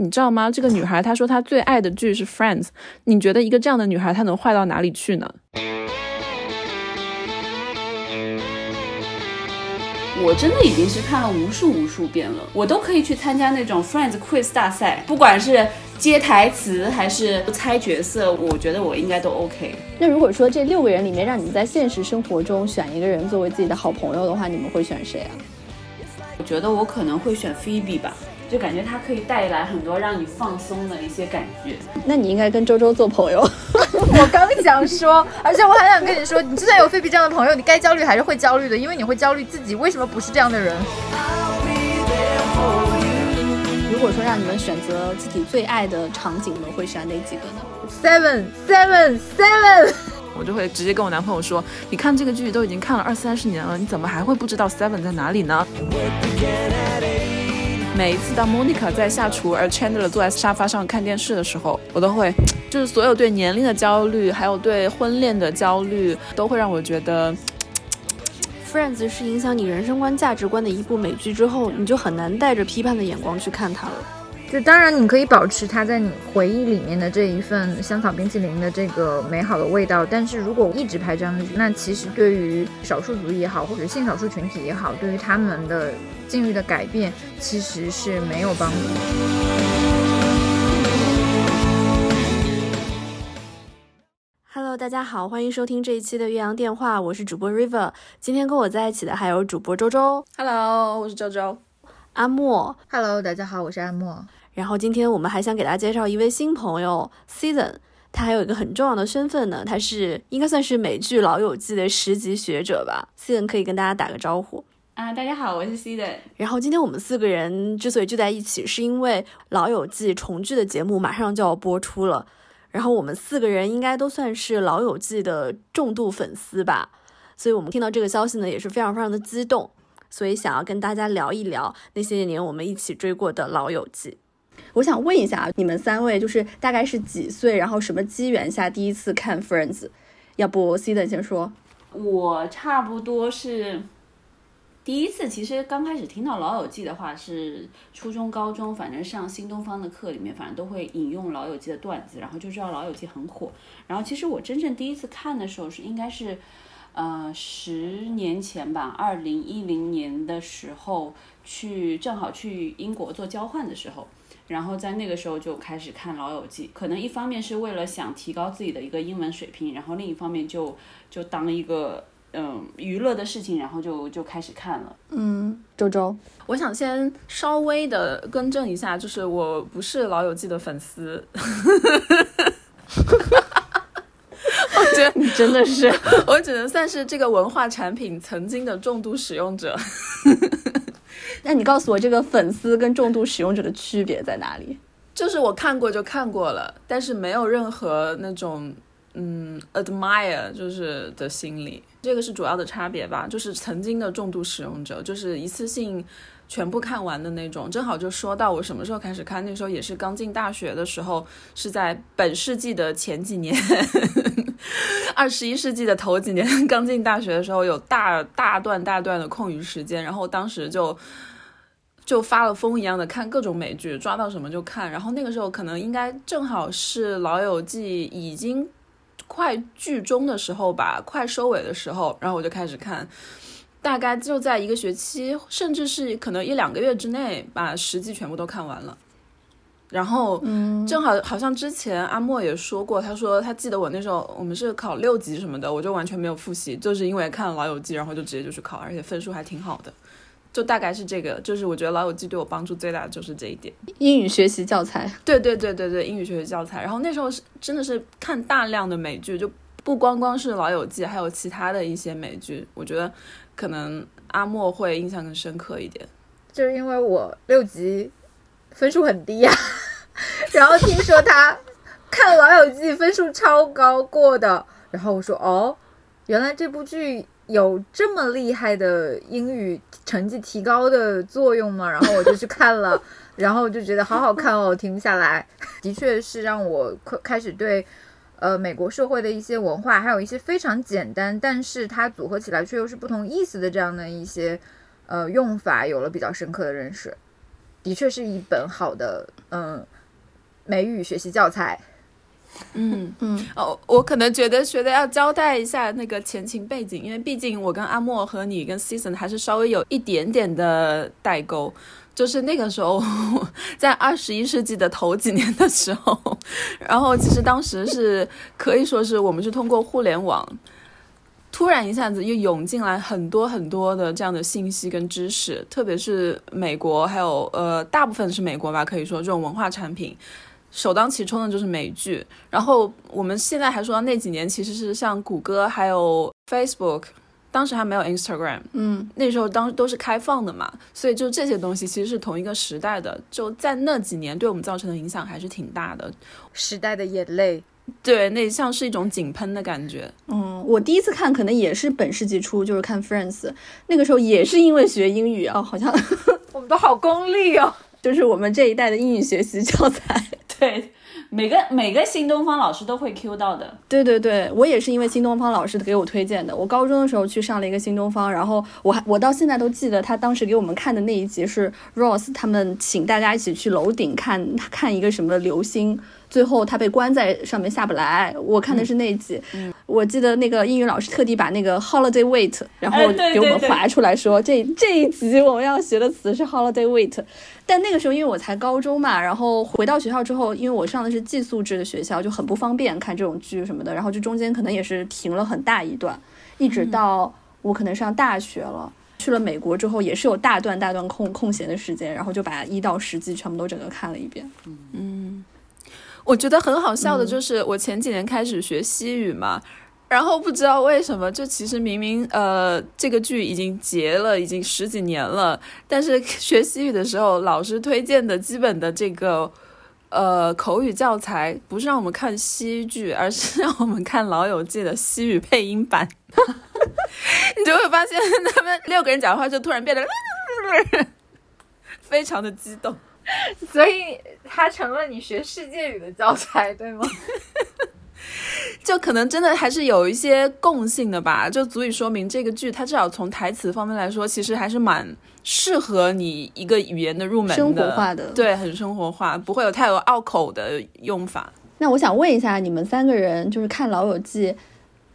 你知道吗？这个女孩她说她最爱的剧是《Friends》，你觉得一个这样的女孩她能坏到哪里去呢？我真的已经是看了无数无数遍了，我都可以去参加那种 Friends Quiz 大赛，不管是接台词还是猜角色，我觉得我应该都 OK。那如果说这六个人里面让你们在现实生活中选一个人作为自己的好朋友的话，你们会选谁啊？我觉得我可能会选 Phoebe 吧。就感觉它可以带来很多让你放松的一些感觉。那你应该跟周周做朋友。我刚想说，而且我还想跟你说，你就算有菲比这样的朋友，你该焦虑还是会焦虑的，因为你会焦虑自己为什么不是这样的人。如果说让你们选择自己最爱的场景，你们会选哪几个呢？Seven Seven Seven，我就会直接跟我男朋友说，你看这个剧都已经看了二三十年了，你怎么还会不知道 Seven 在哪里呢？每一次当 Monica 在下厨，而 Chandler 坐在沙发上看电视的时候，我都会，就是所有对年龄的焦虑，还有对婚恋的焦虑，都会让我觉得，Friends 是影响你人生观、价值观的一部美剧之后，你就很难带着批判的眼光去看它了。就当然，你可以保持它在你回忆里面的这一份香草冰淇淋的这个美好的味道，但是如果一直拍这样的剧，那其实对于少数族裔也好，或者性少数群体也好，对于他们的境遇的改变，其实是没有帮助。Hello，大家好，欢迎收听这一期的岳阳电话，我是主播 River，今天跟我在一起的还有主播周周。Hello，我是周周。阿莫，Hello，大家好，我是阿莫。然后今天我们还想给大家介绍一位新朋友，Season。他还有一个很重要的身份呢，他是应该算是美剧《老友记》的十级学者吧。Season 可以跟大家打个招呼啊，大家好，我是 Season。然后今天我们四个人之所以聚在一起，是因为《老友记》重聚的节目马上就要播出了。然后我们四个人应该都算是《老友记》的重度粉丝吧，所以我们听到这个消息呢，也是非常非常的激动。所以想要跟大家聊一聊那些年我们一起追过的老友记。我想问一下，你们三位就是大概是几岁，然后什么机缘下第一次看 Friends？要不 C 的先说。我差不多是第一次，其实刚开始听到老友记的话是初中、高中，反正上新东方的课里面，反正都会引用老友记的段子，然后就知道老友记很火。然后其实我真正第一次看的时候是应该是。呃，十年前吧，二零一零年的时候去，正好去英国做交换的时候，然后在那个时候就开始看《老友记》，可能一方面是为了想提高自己的一个英文水平，然后另一方面就就当一个嗯娱乐的事情，然后就就开始看了。嗯，周周，我想先稍微的更正一下，就是我不是《老友记》的粉丝。我觉得你真的是，我只能算是这个文化产品曾经的重度使用者。那你告诉我，这个粉丝跟重度使用者的区别在哪里？就是我看过就看过了，但是没有任何那种嗯 admire 就是的心理，这个是主要的差别吧。就是曾经的重度使用者，就是一次性。全部看完的那种，正好就说到我什么时候开始看，那时候也是刚进大学的时候，是在本世纪的前几年，二十一世纪的头几年，刚进大学的时候有大大段大段的空余时间，然后当时就就发了疯一样的看各种美剧，抓到什么就看，然后那个时候可能应该正好是《老友记》已经快剧终的时候吧，快收尾的时候，然后我就开始看。大概就在一个学期，甚至是可能一两个月之内，把十季全部都看完了。然后，嗯，正好好像之前阿莫也说过，他说他记得我那时候我们是考六级什么的，我就完全没有复习，就是因为看了《老友记》，然后就直接就去考，而且分数还挺好的。就大概是这个，就是我觉得《老友记》对我帮助最大的就是这一点。英语学习教材，对对对对对，英语学习教材。然后那时候是真的是看大量的美剧，就不光光是《老友记》，还有其他的一些美剧，我觉得。可能阿莫会印象更深刻一点，就是因为我六级分数很低呀，然后听说他看《老友记》分数超高过的，然后我说哦，原来这部剧有这么厉害的英语成绩提高的作用吗？然后我就去看了，然后就觉得好好看哦，停不下来，的确是让我开始对。呃，美国社会的一些文化，还有一些非常简单，但是它组合起来却又是不同意思的这样的一些呃用法，有了比较深刻的认识。的的确是一本好的嗯美语学习教材。嗯嗯，哦，我可能觉得觉得要交代一下那个前情背景，因为毕竟我跟阿莫和你跟 Season 还是稍微有一点点的代沟。就是那个时候，在二十一世纪的头几年的时候，然后其实当时是可以说是我们是通过互联网，突然一下子又涌进来很多很多的这样的信息跟知识，特别是美国，还有呃大部分是美国吧，可以说这种文化产品。首当其冲的就是美剧，然后我们现在还说到那几年，其实是像谷歌还有 Facebook，当时还没有 Instagram，嗯，那时候当都是开放的嘛，所以就这些东西其实是同一个时代的，就在那几年对我们造成的影响还是挺大的。时代的眼泪，对，那像是一种井喷的感觉。嗯，我第一次看可能也是本世纪初，就是看 Friends，那个时候也是因为学英语啊，好像 我们都好功利哦。就是我们这一代的英语学习教材。对，每个每个新东方老师都会 Q 到的。对对对，我也是因为新东方老师给我推荐的。我高中的时候去上了一个新东方，然后我还我到现在都记得他当时给我们看的那一集是 Rose 他们请大家一起去楼顶看看一个什么流星，最后他被关在上面下不来。我看的是那一集，我记得那个英语老师特地把那个 holiday wait，然后给我们划出来说，这这一集我们要学的词是 holiday wait。但那个时候因为我才高中嘛，然后回到学校之后，因为我上的是寄宿制的学校，就很不方便看这种剧什么的，然后就中间可能也是停了很大一段，一直到我可能上大学了。去了美国之后，也是有大段大段空空闲的时间，然后就把一到十季全部都整个看了一遍。我觉得很好笑的就是，我前几年开始学西语嘛，然后不知道为什么，就其实明明呃这个剧已经结了，已经十几年了，但是 学西语的时候，老师推荐的基本的这个呃口语教材，不是让我们看西剧，而是 让我们看《老友记》的西语配音版。你就会发现，他们六个人讲话就突然变得非常的激动。所以它成了你学世界语的教材，对吗？就可能真的还是有一些共性的吧，就足以说明这个剧它至少从台词方面来说，其实还是蛮适合你一个语言的入门的，生活化的对，很生活化，不会有太多拗口的用法。那我想问一下，你们三个人就是看《老友记》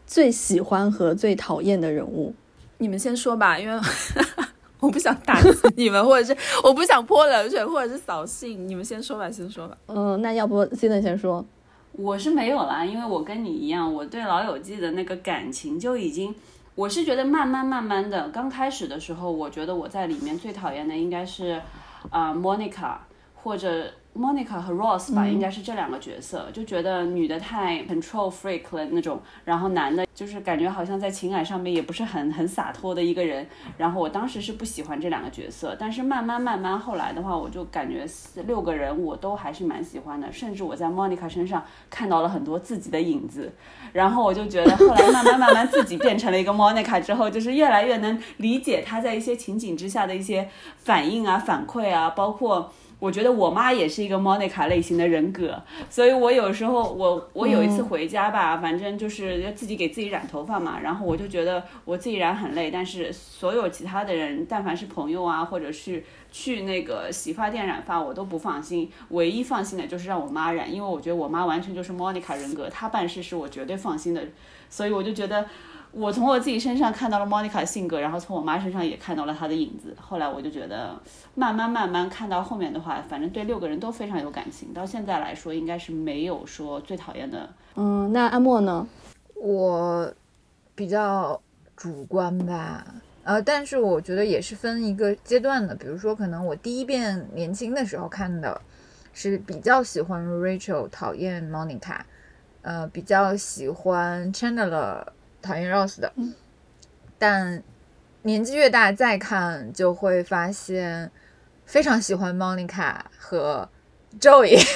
最喜欢和最讨厌的人物？你们先说吧，因为我不想打击你们，或者是我不想泼冷水，或者是扫兴。你们先说吧，先说吧。嗯，那要不 C 的先说。我是没有啦，因为我跟你一样，我对《老友记》的那个感情就已经，我是觉得慢慢慢慢的，刚开始的时候，我觉得我在里面最讨厌的应该是啊、Monica 或者 Monica 和 Ross 吧，应该是这两个角色，就觉得女的太 control freak 了那种，然后男的就是感觉好像在情感上面也不是很很洒脱的一个人，然后我当时是不喜欢这两个角色，但是慢慢慢慢后来的话，我就感觉四六个人我都还是蛮喜欢的，甚至我在 Monica 身上看到了很多自己的影子，然后我就觉得后来慢慢慢慢自己变成了一个 Monica 之后，就是越来越能理解她在一些情景之下的一些反应啊、反馈啊，包括。我觉得我妈也是一个 Monica 类型的人格，所以我有时候我我有一次回家吧，反正就是要自己给自己染头发嘛，然后我就觉得我自己染很累，但是所有其他的人，但凡是朋友啊，或者是去那个洗发店染发，我都不放心。唯一放心的就是让我妈染，因为我觉得我妈完全就是 Monica 人格，她办事是我绝对放心的，所以我就觉得。我从我自己身上看到了 Monica 性格，然后从我妈身上也看到了她的影子。后来我就觉得，慢慢慢慢看到后面的话，反正对六个人都非常有感情。到现在来说，应该是没有说最讨厌的。嗯，那阿莫呢？我比较主观吧，呃，但是我觉得也是分一个阶段的。比如说，可能我第一遍年轻的时候看的，是比较喜欢 Rachel，讨厌 Monica，呃，比较喜欢 Chandler，讨厌 Rose 的。但年纪越大再看，就会发现非常喜欢 Monica 和 Joey。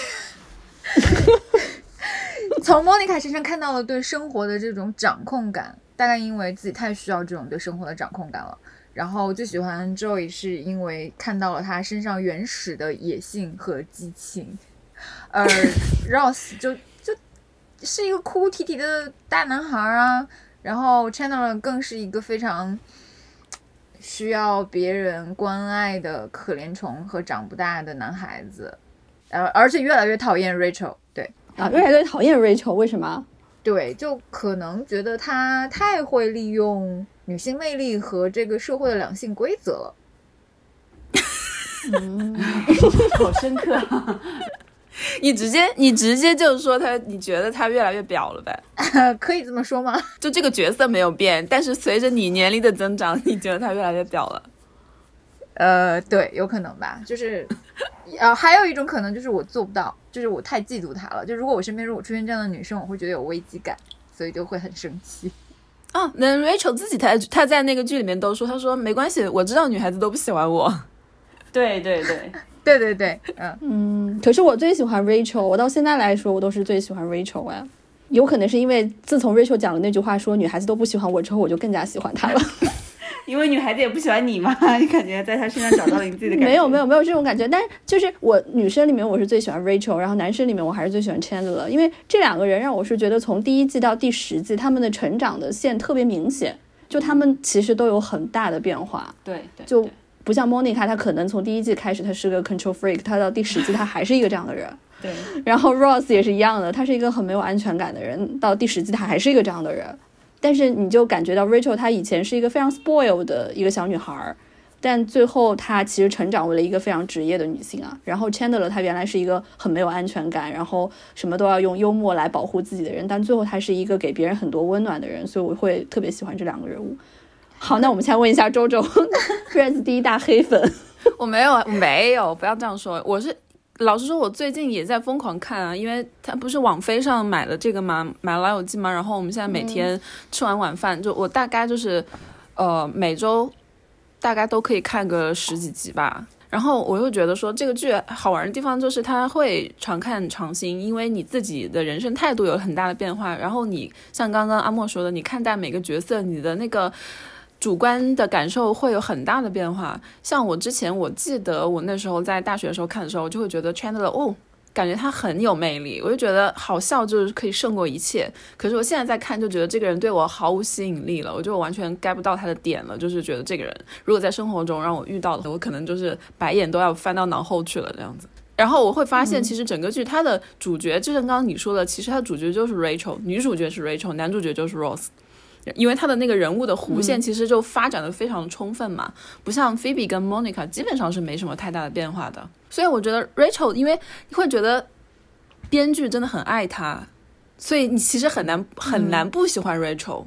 从 Monica 身上看到了对生活的这种掌控感，大概因为自己太需要这种对生活的掌控感了。然后最喜欢 Joey 是因为看到了他身上原始的野性和激情，而 Rose 就就是一个哭哭啼啼的大男孩啊。然后 Chandler 更是一个非常需要别人关爱的可怜虫和长不大的男孩子，呃，而且越来越讨厌 Rachel。对啊，越来越讨厌 Rachel，为什么？对，就可能觉得他太会利用女性魅力和这个社会的两性规则了。嗯，好深刻。你直接你直接就是说他，你觉得他越来越表了呗？可以这么说吗？就这个角色没有变，但是随着你年龄的增长，你觉得他越来越表了？呃，对，有可能吧。就是，呃，还有一种可能就是我做不到，就是我太嫉妒他了。就如果我身边如果出现这样的女生，我会觉得有危机感，所以就会很生气。啊，那 Rachel 自己他他在那个剧里面都说，他说没关系，我知道女孩子都不喜欢我。对对对。对对对，嗯嗯，可是我最喜欢 Rachel，我到现在来说，我都是最喜欢 Rachel 呀。有可能是因为自从 Rachel 讲了那句话说女孩子都不喜欢我之后，我就更加喜欢她了。因为女孩子也不喜欢你嘛，你感觉在她身上找到了你自己的感觉？没有没有没有这种感觉，但是就是我女生里面我是最喜欢 Rachel，然后男生里面我还是最喜欢 Chandler，因为这两个人让我是觉得从第一季到第十季他们的成长的线特别明显，就他们其实都有很大的变化。对对，就。不像 Monica，她可能从第一季开始她是个 control freak，她到第十季她还是一个这样的人。对。然后 Ross 也是一样的，她是一个很没有安全感的人，到第十季她还是一个这样的人。但是你就感觉到 Rachel 她以前是一个非常 spoiled 的一个小女孩，但最后她其实成长为了一个非常职业的女性啊。然后 Chandler 她原来是一个很没有安全感，然后什么都要用幽默来保护自己的人，但最后她是一个给别人很多温暖的人，所以我会特别喜欢这两个人物。好，那我们先问一下周周，Friends 第一大黑粉，我没有，没有，不要这样说。我是老实说，我最近也在疯狂看啊，因为他不是网飞上买了这个吗？买了《老友记》吗？然后我们现在每天吃完晚饭，就我大概就是，呃，每周大概都可以看个十几集吧。然后我又觉得说，这个剧好玩的地方就是它会常看常新，因为你自己的人生态度有很大的变化。然后你像刚刚阿莫说的，你看待每个角色，你的那个。主观的感受会有很大的变化。像我之前，我记得我那时候在大学的时候看的时候，我就会觉得 Chandler 哦，感觉他很有魅力，我就觉得好笑就是可以胜过一切。可是我现在在看，就觉得这个人对我毫无吸引力了，我就完全 get 不到他的点了。就是觉得这个人如果在生活中让我遇到了，我可能就是白眼都要翻到脑后去了这样子。然后我会发现，其实整个剧它的主角，就像刚刚你说的，其实它的主角就是 Rachel，女主角是 Rachel，男主角就是 Ross。因为他的那个人物的弧线其实就发展的非常充分嘛，不像 Phoebe 跟 Monica 基本上是没什么太大的变化的。所以我觉得 Rachel，因为你会觉得编剧真的很爱他，所以你其实很难很难不喜欢 Rachel，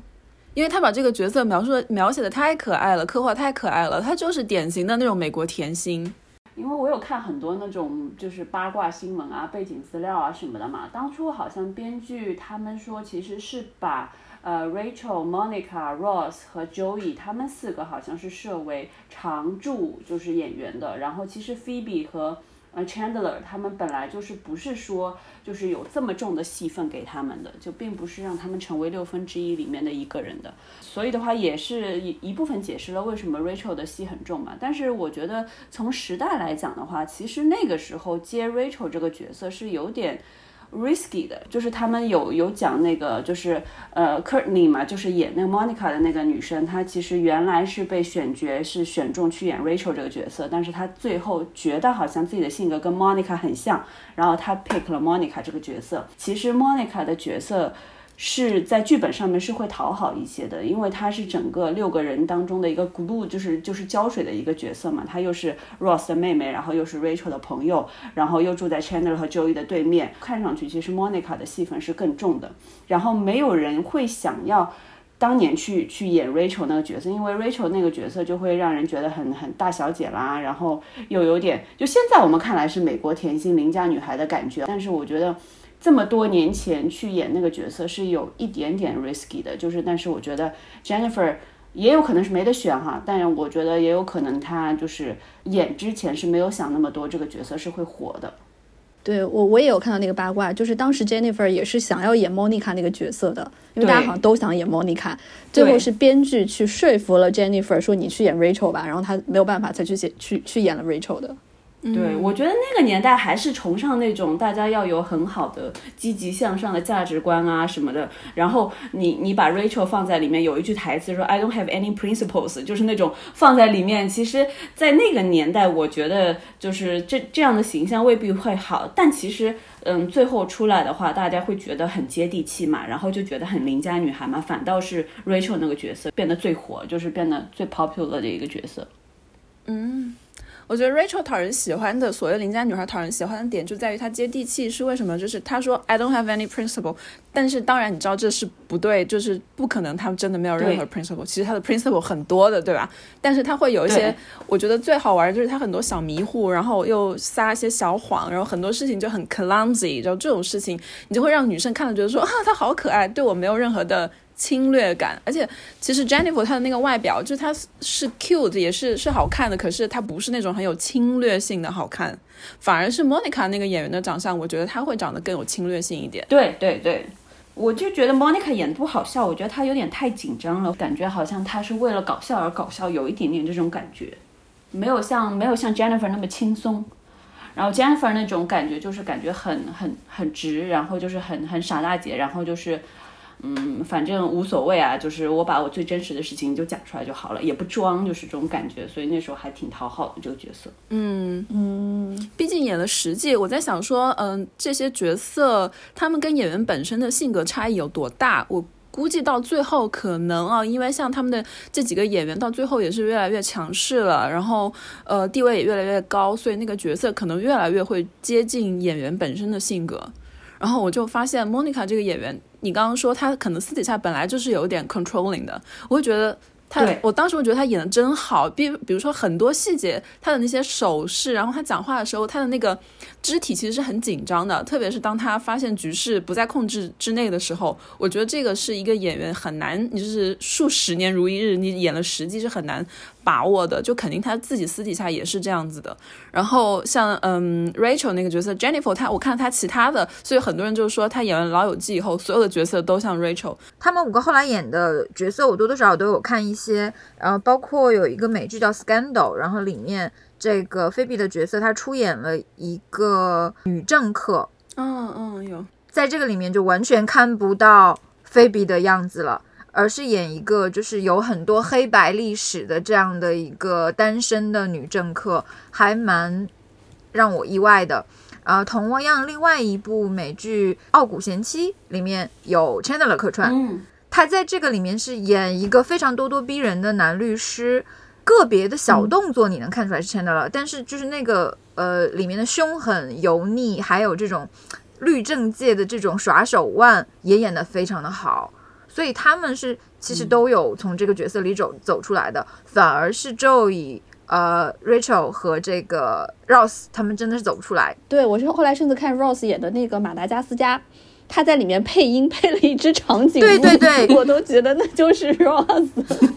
因为他把这个角色描述的描写的太可爱了，刻画太可爱了，他就是典型的那种美国甜心。因为我有看很多那种就是八卦新闻啊、背景资料啊什么的嘛，当初好像编剧他们说其实是把。呃，Rachel、Monica、Ross 和 Joey 他们四个好像是设为常驻就是演员的，然后其实 Phoebe 和呃 Chandler 他们本来就是不是说就是有这么重的戏份给他们的，就并不是让他们成为六分之一里面的一个人的，所以的话也是一一部分解释了为什么 Rachel 的戏很重嘛。但是我觉得从时代来讲的话，其实那个时候接 Rachel 这个角色是有点。Risky 的，就是他们有有讲那个，就是呃，Courtney 嘛，就是演那个 Monica 的那个女生，她其实原来是被选角是选中去演 Rachel 这个角色，但是她最后觉得好像自己的性格跟 Monica 很像，然后她 pick 了 Monica 这个角色。其实 Monica 的角色。是在剧本上面是会讨好一些的，因为他是整个六个人当中的一个 glue，就是就是胶水的一个角色嘛。他又是 Ross 的妹妹，然后又是 Rachel 的朋友，然后又住在 Chandler 和 Joey 的对面。看上去其实 Monica 的戏份是更重的。然后没有人会想要当年去去演 Rachel 那个角色，因为 Rachel 那个角色就会让人觉得很很大小姐啦，然后又有点就现在我们看来是美国甜心邻家女孩的感觉。但是我觉得。这么多年前去演那个角色是有一点点 risky 的，就是，但是我觉得 Jennifer 也有可能是没得选哈，但是我觉得也有可能她就是演之前是没有想那么多这个角色是会火的。对我我也有看到那个八卦，就是当时 Jennifer 也是想要演 Monica 那个角色的，因为大家好像都想演 Monica，最后是编剧去说服了 Jennifer 说你去演 Rachel 吧，然后她没有办法才去写去去演了 Rachel 的。对，我觉得那个年代还是崇尚那种大家要有很好的积极向上的价值观啊什么的。然后你你把 Rachel 放在里面，有一句台词说 "I don't have any principles"，就是那种放在里面。其实，在那个年代，我觉得就是这这样的形象未必会好。但其实，嗯，最后出来的话，大家会觉得很接地气嘛，然后就觉得很邻家女孩嘛。反倒是 Rachel 那个角色变得最火，就是变得最 popular 的一个角色。嗯。我觉得 Rachel 讨人喜欢的，所谓邻家女孩讨人喜欢的点就在于她接地气。是为什么？就是她说 I don't have any principle，但是当然你知道这是不对，就是不可能，她真的没有任何 principle。其实她的 principle 很多的，对吧？但是她会有一些，我觉得最好玩的就是她很多小迷糊，然后又撒一些小谎，然后很多事情就很 clumsy。然后这种事情，你就会让女生看了觉得说啊，她好可爱，对我没有任何的。侵略感，而且其实 Jennifer 她的那个外表，就是她是 cute，也是是好看的，可是她不是那种很有侵略性的好看，反而是 Monica 那个演员的长相，我觉得她会长得更有侵略性一点。对对对，我就觉得 Monica 演的不好笑，我觉得她有点太紧张了，感觉好像她是为了搞笑而搞笑，有一点点这种感觉，没有像没有像 Jennifer 那么轻松，然后 Jennifer 那种感觉就是感觉很很很直，然后就是很很傻大姐，然后就是。嗯，反正无所谓啊，就是我把我最真实的事情就讲出来就好了，也不装，就是这种感觉，所以那时候还挺讨好的这个角色。嗯嗯，毕竟演了十季，我在想说，嗯，这些角色他们跟演员本身的性格差异有多大？我估计到最后可能啊，因为像他们的这几个演员到最后也是越来越强势了，然后呃地位也越来越高，所以那个角色可能越来越会接近演员本身的性格。然后我就发现 Monica 这个演员。你刚刚说她可能私底下本来就是有点 controlling 的，我会觉得他，我当时我觉得他演的真好，比比如说很多细节，他的那些手势，然后他讲话的时候，他的那个肢体其实是很紧张的，特别是当他发现局势不在控制之内的时候，我觉得这个是一个演员很难，你就是数十年如一日，你演了十季是很难。把握的就肯定他自己私底下也是这样子的。然后像嗯 Rachel 那个角色 Jennifer，他我看他其他的，所以很多人就说他演完《老友记》以后，所有的角色都像 Rachel。他们五个后来演的角色，我多多少少都有看一些。然后包括有一个美剧叫《Scandal》，然后里面这个菲比的角色，她出演了一个女政客。嗯嗯，有在这个里面就完全看不到菲比的样子了。而是演一个就是有很多黑白历史的这样的一个单身的女政客，还蛮让我意外的。呃，同样，另外一部美剧《傲骨贤妻》里面有 Chandler 客串，嗯，他在这个里面是演一个非常咄咄逼人的男律师，个别的小动作你能看出来是 Chandler，但是就是那个呃里面的凶狠、油腻，还有这种律政界的这种耍手腕，也演得非常的好。所以他们是其实都有从这个角色里走走出来的，反而是 Joey、呃 Rachel 和这个 Rose 他们真的是走不出来。对我是后来甚至看 Rose 演的那个马达加斯加，他在里面配音配了一只长颈鹿，对对对，我都觉得那就是 Ross，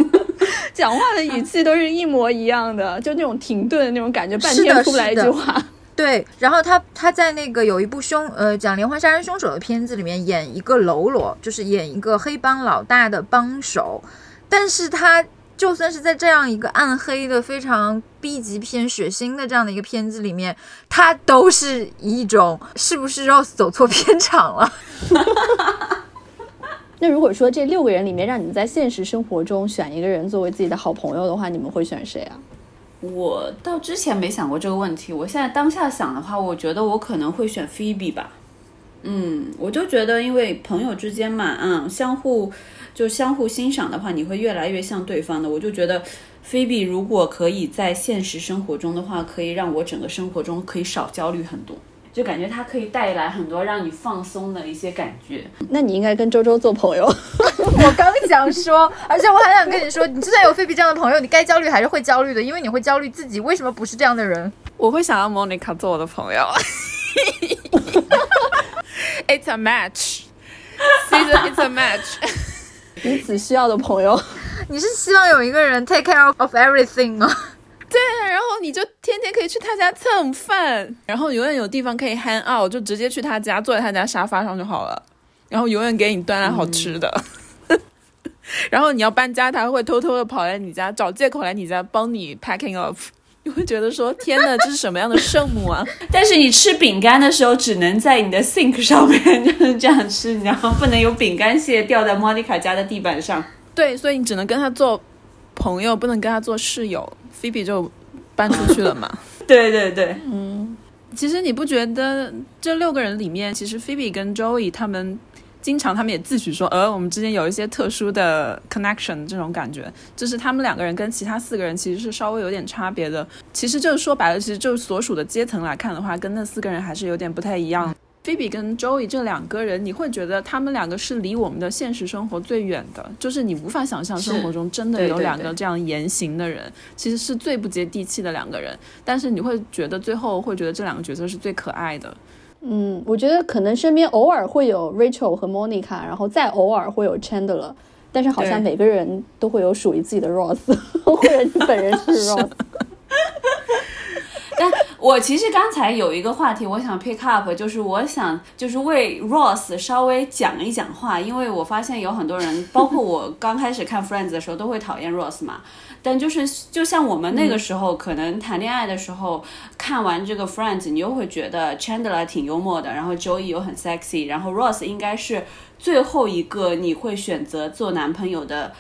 讲话的语气都是一模一样的，就那种停顿的那种感觉，半天出不来一句话。对，然后他他在那个有一部凶呃讲连环杀人凶手的片子里面演一个喽啰，就是演一个黑帮老大的帮手，但是他就算是在这样一个暗黑的非常 B 级片血腥的这样的一个片子里面，它都是一种是不是 Rose 走错片场了？那如果说这六个人里面让你们在现实生活中选一个人作为自己的好朋友的话，你们会选谁啊？我到之前没想过这个问题，我现在当下想的话，我觉得我可能会选 Phoebe 吧。嗯，我就觉得，因为朋友之间嘛，嗯，相互就相互欣赏的话，你会越来越像对方的。我就觉得，菲比如果可以在现实生活中的话，可以让我整个生活中可以少焦虑很多。就感觉它可以带来很多让你放松的一些感觉。那你应该跟周周做朋友。我刚想说，而且我还想跟你说，你就算有菲比这样的朋友，你该焦虑还是会焦虑的，因为你会焦虑自己为什么不是这样的人。我会想要 Monica 做我的朋友。It's a match. It's a match. 彼此需要的朋友。你是希望有一个人 take care of everything 吗？对，然后你就天天可以去他家蹭饭，然后永远有地方可以 hang out，就直接去他家，坐在他家沙发上就好了。然后永远给你端来好吃的。然后你要搬家，他会偷偷的跑来你家，找借口来你家帮你 packing up。你会觉得说天哪，这是什么样的圣母啊？但是你吃饼干的时候，只能在你的 sink 上面就是这样吃，然后不能有饼干屑掉在 Monica 家的地板上。对，所以你只能跟他做朋友，不能跟他做室友。Phoebe 就搬出去了嘛。对对对，嗯其实你不觉得这六个人里面，其实 Phoebe 跟 Joey 他们经常他们也自诩说，呃，我们之间有一些特殊的 connection 这种感觉，就是他们两个人跟其他四个人其实是稍微有点差别的。其实就是说白了，其实就是所属的阶层来看的话，跟那四个人还是有点不太一样。Phoebe 跟 Joey 这两个人，你会觉得他们两个是离我们的现实生活最远的，就是你无法想象生活中真的有两个这样言行的人，其实是最不接地气的两个人。但是你会觉得最后会觉得这两个角色是最可爱的。嗯，我觉得可能身边偶尔会有 Rachel 和 Monica，然后再偶尔会有 Chandler，但是好像每个人都会有属于自己的 Ross，或者你本人是 Ross。但我其实刚才有一个话题，我想 pick up，就是我想就是为 Ross 稍微讲一讲话，因为我发现有很多人，包括我刚开始看 Friends 的时候，都会讨厌 Ross 嘛。但就是就像我们那个时候，可能谈恋爱的时候，看完这个 Friends，你又会觉得 Chandler 挺幽默的，然后 Joey 又很 sexy，然后 Ross 应该是最后一个你会选择做男朋友的。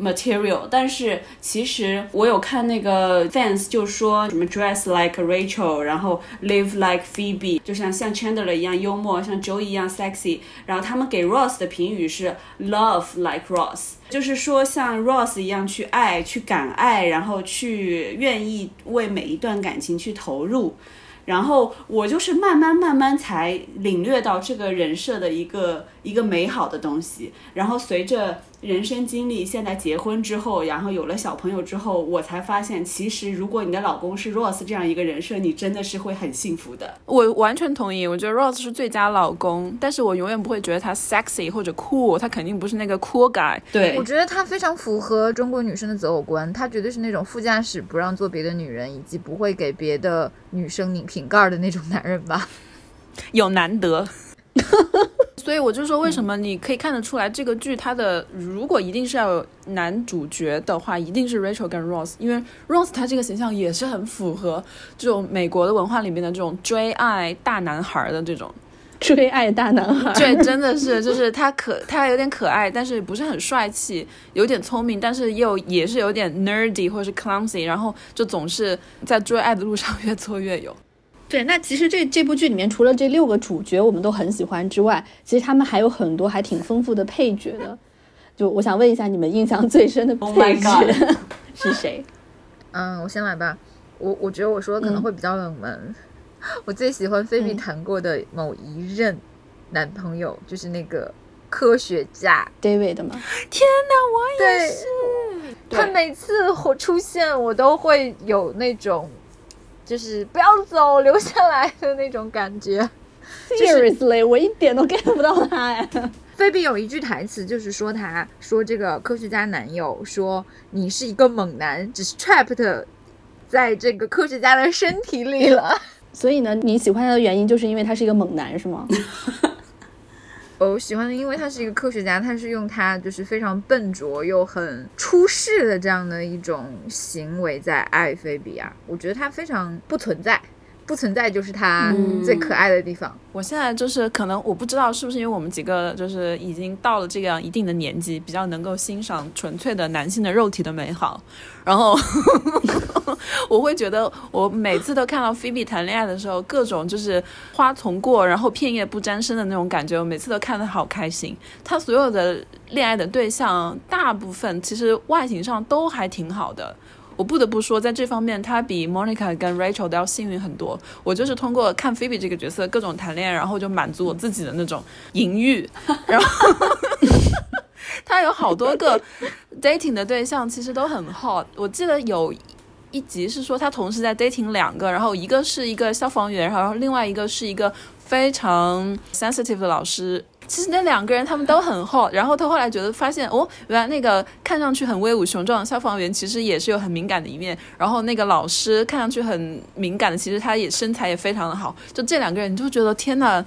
material，但是其实我有看那个 fans 就说什么 dress like Rachel，然后 live like Phoebe，就像像 Chandler 一样幽默，像 Joey 一样 sexy，然后他们给 Ross 的评语是 love like Ross，就是说像 Ross 一样去爱、去敢爱，然后去愿意为每一段感情去投入。然后我就是慢慢慢慢才领略到这个人设的一个一个美好的东西。然后随着人生经历，现在结婚之后，然后有了小朋友之后，我才发现，其实如果你的老公是 Rose 这样一个人设，你真的是会很幸福的。我完全同意，我觉得 Rose 是最佳老公，但是我永远不会觉得他 sexy 或者 cool，他肯定不是那个 cool guy。对我觉得他非常符合中国女生的择偶观，他绝对是那种副驾驶不让坐别的女人，以及不会给别的女生拧瓶盖的那种男人吧。有难得。所以我就说，为什么你可以看得出来，这个剧它的如果一定是要有男主角的话，一定是 Rachel 跟 Ross，因为 Ross 他这个形象也是很符合这种美国的文化里面的这种追爱大男孩的这种。追爱大男孩，对，真的是，就是他可他有点可爱，但是不是很帅气，有点聪明，但是又也是有点 nerdy 或者是 clumsy，然后就总是在追爱的路上越挫越勇。对，那其实这这部剧里面，除了这六个主角我们都很喜欢之外，其实他们还有很多还挺丰富的配角的。就我想问一下，你们印象最深的 Oh 配角 是谁？嗯，我先来吧。我我觉得我说的可能会比较冷门。我最喜欢菲比嗯谈过的某一任男朋友，就是那个科学家。David 吗？天哪，我也是他每次我出现，我都会有那种就是不要走，留下来的那种感觉。Seriously，我一点都 get 不到他呀。菲比有一句台词，就是说他说这个科学家男友说你是一个猛男，只是 trapped 在这个科学家的身体里了。所以呢，你喜欢他的原因就是因为他是一个猛男是吗？我喜欢的，因为他是一个科学家，他是用他就是非常笨拙又很出世的这样的一种行为在爱菲比亚。我觉得他非常不存在，不存在就是他嗯最可爱的地方。我现在就是可能我不知道是不是因为我们几个就是已经到了这样一定的年纪，比较能够欣赏纯粹的男性的肉体的美好，然后 我会觉得我每次都看到菲比谈恋爱的时候，各种就是花丛过，然后片叶不沾身的那种感觉，我每次都看得好开心。他所有的恋爱的对象，大部分其实外形上都还挺好的。我不得不说，在这方面，他比 Monica 跟 Rachel 都要幸运很多。我就是通过看 Phoebe 这个角色，各种谈恋爱，然后就满足我自己的那种淫欲。然后他有好多个 dating 的对象，其实都很 hot。我记得有一集是说他同时在 dating 两个，然后一个是一个消防员，然后另外一个是一个非常 sensitive 的老师。其实那两个人他们都很 hot，然后他后来觉得发现哦，原来那个看上去很威武雄壮的消防员其实也是有很敏感的一面，然后那个老师看上去很敏感的，其实他也身材也非常的好。就这两个人，你就觉得天呐，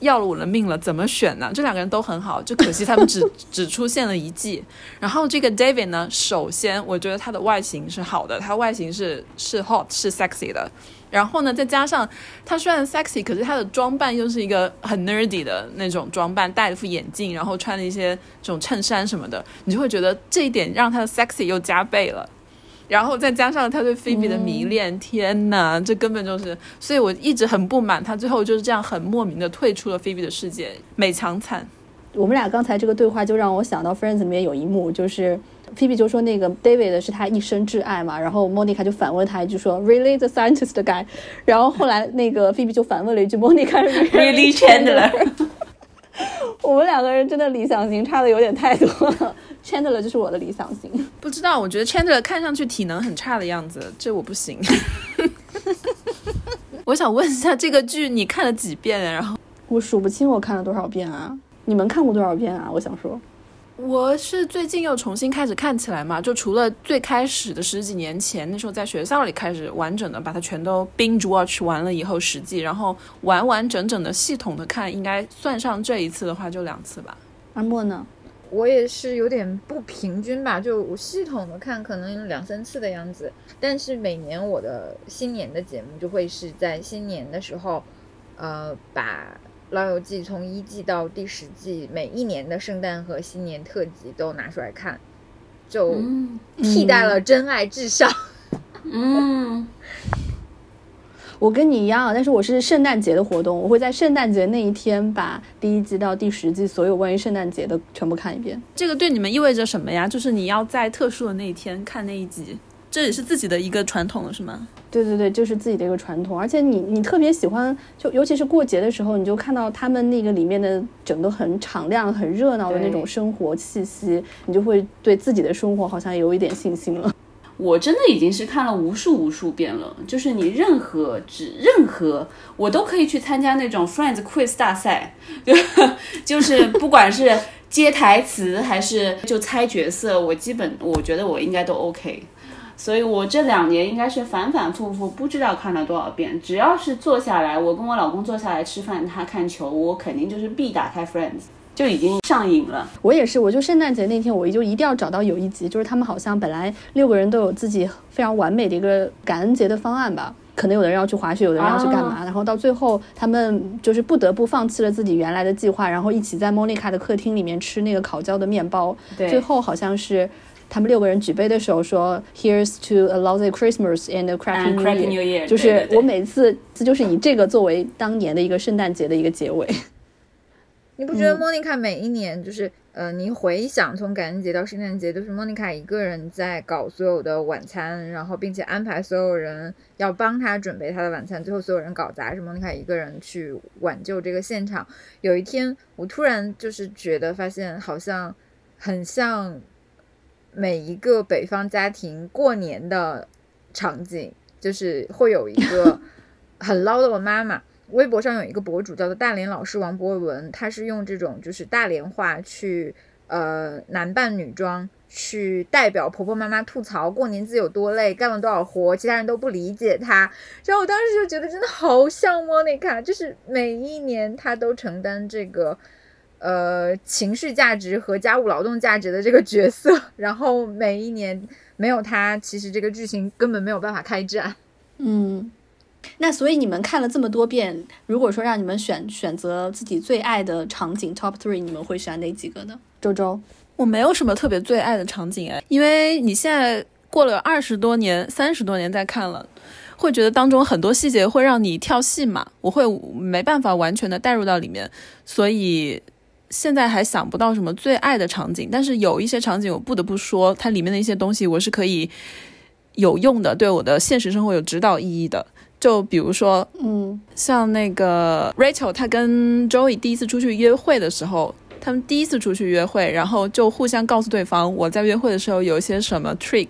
要了我的命了，怎么选呢？这两个人都很好，就可惜他们只 只出现了一季。然后这个 David 呢，首先我觉得他的外形是好的，他外形是是 hot 是 sexy 的。然后呢，再加上他虽然 sexy，可是他的装扮又是一个很 nerdy 的那种装扮，戴了副眼镜，然后穿了一些这种衬衫什么的，你就会觉得这一点让他的 sexy 又加倍了。然后再加上他对菲比的迷恋，天哪，这根本就是，所以我一直很不满他最后就是这样很莫名的退出了菲比的世界，美强惨。我们俩刚才这个对话就让我想到 Friends 里面有一幕，就是。菲比就说那个 David 是他一生挚爱嘛，然后 Monica 就反问他一句说 Really the scientist guy？然后后来那个菲比就反问了一句 Monica Really Chandler？我们两个人真的理想型差的有点太多了，Chandler 就是我的理想型。不知道，我觉得 Chandler 看上去体能很差的样子，这我不行。我想问一下，这个剧你看了几遍？然后我数不清我看了多少遍啊？你们看过多少遍啊？我想说。我是最近又重新开始看起来嘛，就除了最开始的十几年前，那时候在学校里开始完整的把它全都 binge watch 完了以后，实际然后完完整整的系统的看，应该算上这一次的话就两次吧。阿莫呢？我也是有点不平均吧，就我系统的看可能两三次的样子，但是每年我的新年的节目就会是在新年的时候，呃，把。《老友记》从一季到第十季，每一年的圣诞和新年特辑都拿出来看，就替代了《真爱至上》。嗯，我跟你一样，但是我是圣诞节的活动，我会在圣诞节那一天把第一季到第十季所有关于圣诞节的全部看一遍。这个对你们意味着什么呀？就是你要在特殊的那一天看那一集。这也是自己的一个传统了，是吗？对对对，就是自己的一个传统。而且你你特别喜欢，就尤其是过节的时候，你就看到他们那个里面的整个很敞亮、很热闹的那种生活气息，你就会对自己的生活好像有一点信心了。我真的已经是看了无数无数遍了，就是你任何只任何我都可以去参加那种 Friends Quiz 大赛，就 就是不管是接台词还是就猜角色，我基本我觉得我应该都 OK。所以我这两年应该是反反复复不知道看了多少遍，只要是坐下来，我跟我老公坐下来吃饭，他看球，我肯定就是必打开 Friends，就已经上瘾了。我也是，我就圣诞节那天，我就一定要找到有一集，就是他们好像本来六个人都有自己非常完美的一个感恩节的方案吧，可能有的人要去滑雪，有的人要去干嘛，然后到最后他们就是不得不放弃了自己原来的计划，然后一起在 Monica 的客厅里面吃那个烤焦的面包，最后好像是。他们六个人举杯的时候说：“Here's to a lousy Christmas and a crappy New Year。”就是我每次这就是以这个作为当年的一个圣诞节的一个结尾。你不觉得莫妮卡每一年就是呃，你回想从感恩节到圣诞节，都是莫妮卡一个人在搞所有的晚餐，然后并且安排所有人要帮他准备他的晚餐，最后所有人搞砸，是莫妮卡一个人去挽救这个现场。有一天，我突然就是觉得发现好像很像。每一个北方家庭过年的场景，就是会有一个 很唠叨的妈妈。微博上有一个博主叫做大连老师王博文，他是用这种就是大连话去呃男扮女装去代表婆婆妈妈吐槽过年自己有多累，干了多少活，其他人都不理解他。然后我当时就觉得真的好像莫妮卡，就是每一年她都承担这个。呃，情绪价值和家务劳动价值的这个角色，然后每一年没有他，其实这个剧情根本没有办法开展。嗯，那所以你们看了这么多遍，如果说让你们选选择自己最爱的场景 top three，你们会选哪几个呢？周周，我没有什么特别最爱的场景哎，因为你现在过了二十多年、三十多年再看了，会觉得当中很多细节会让你跳戏嘛，我会没办法完全的带入到里面，所以。现在还想不到什么最爱的场景，但是有一些场景我不得不说，它里面的一些东西我是可以有用的，对我的现实生活有指导意义的。就比如说，嗯，像那个 Rachel，她跟 Joey 第一次出去约会的时候，他们第一次出去约会，然后就互相告诉对方我在约会的时候有一些什么 trick。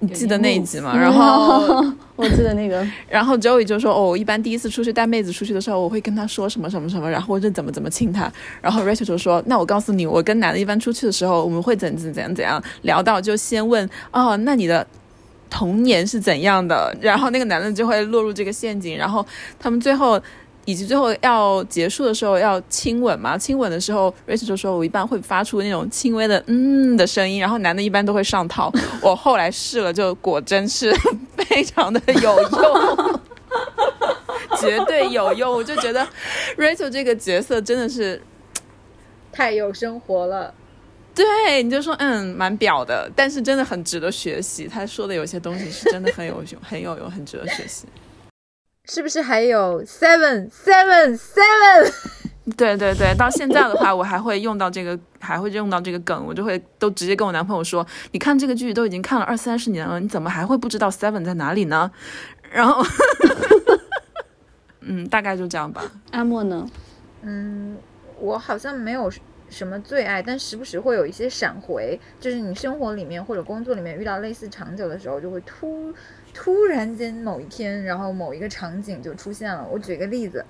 你记得那一集吗？然后 我记得那个，然后 Joey 就说：“哦，我一般第一次出去带妹子出去的时候，我会跟她说什么什么什么，然后我就怎么怎么亲她。”然后 Rachel 就说：“那我告诉你，我跟男的一般出去的时候，我们会怎怎怎样怎样聊到，就先问哦，那你的童年是怎样的？然后那个男的就会落入这个陷阱，然后他们最后。”以及最后要结束的时候要亲吻嘛，亲吻的时候，Rachel 就说我一般会发出那种轻微的嗯的声音，然后男的一般都会上套。我后来试了，就果真是 非常的有用，绝对有用。我就觉得 Rachel 这个角色真的是太有生活了。对，你就说嗯，蛮表的，但是真的很值得学习。他说的有些东西是真的很有用，很有用，很值得学习。是不是还有 seven seven seven？对对对，到现在的话，我还会用到这个，还会用到这个梗，我就会都直接跟我男朋友说：“你看这个剧都已经看了二三十年了，你怎么还会不知道 seven 在哪里呢？”然后，嗯，大概就这样吧。阿莫呢？嗯，我好像没有什么最爱，但时不时会有一些闪回，就是你生活里面或者工作里面遇到类似场景的时候，就会突。突然间某一天，然后某一个场景就出现了。我举个例子，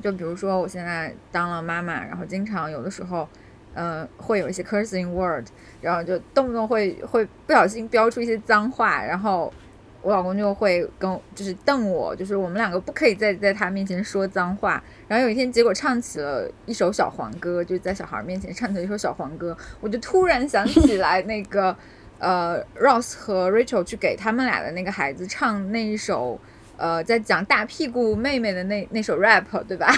就比如说我现在当了妈妈，然后经常有的时候，呃，会有一些 cursing word，然后就动不动会会不小心飙出一些脏话，然后我老公就会跟就是瞪我，就是我们两个不可以再在他面前说脏话。然后有一天，结果唱起了一首小黄歌，就在小孩面前唱起一首小黄歌，我就突然想起来那个。呃，Ross 和 Rachel 去给他们俩的那个孩子唱那一首，呃，在讲大屁股妹妹的那那首 rap，对吧？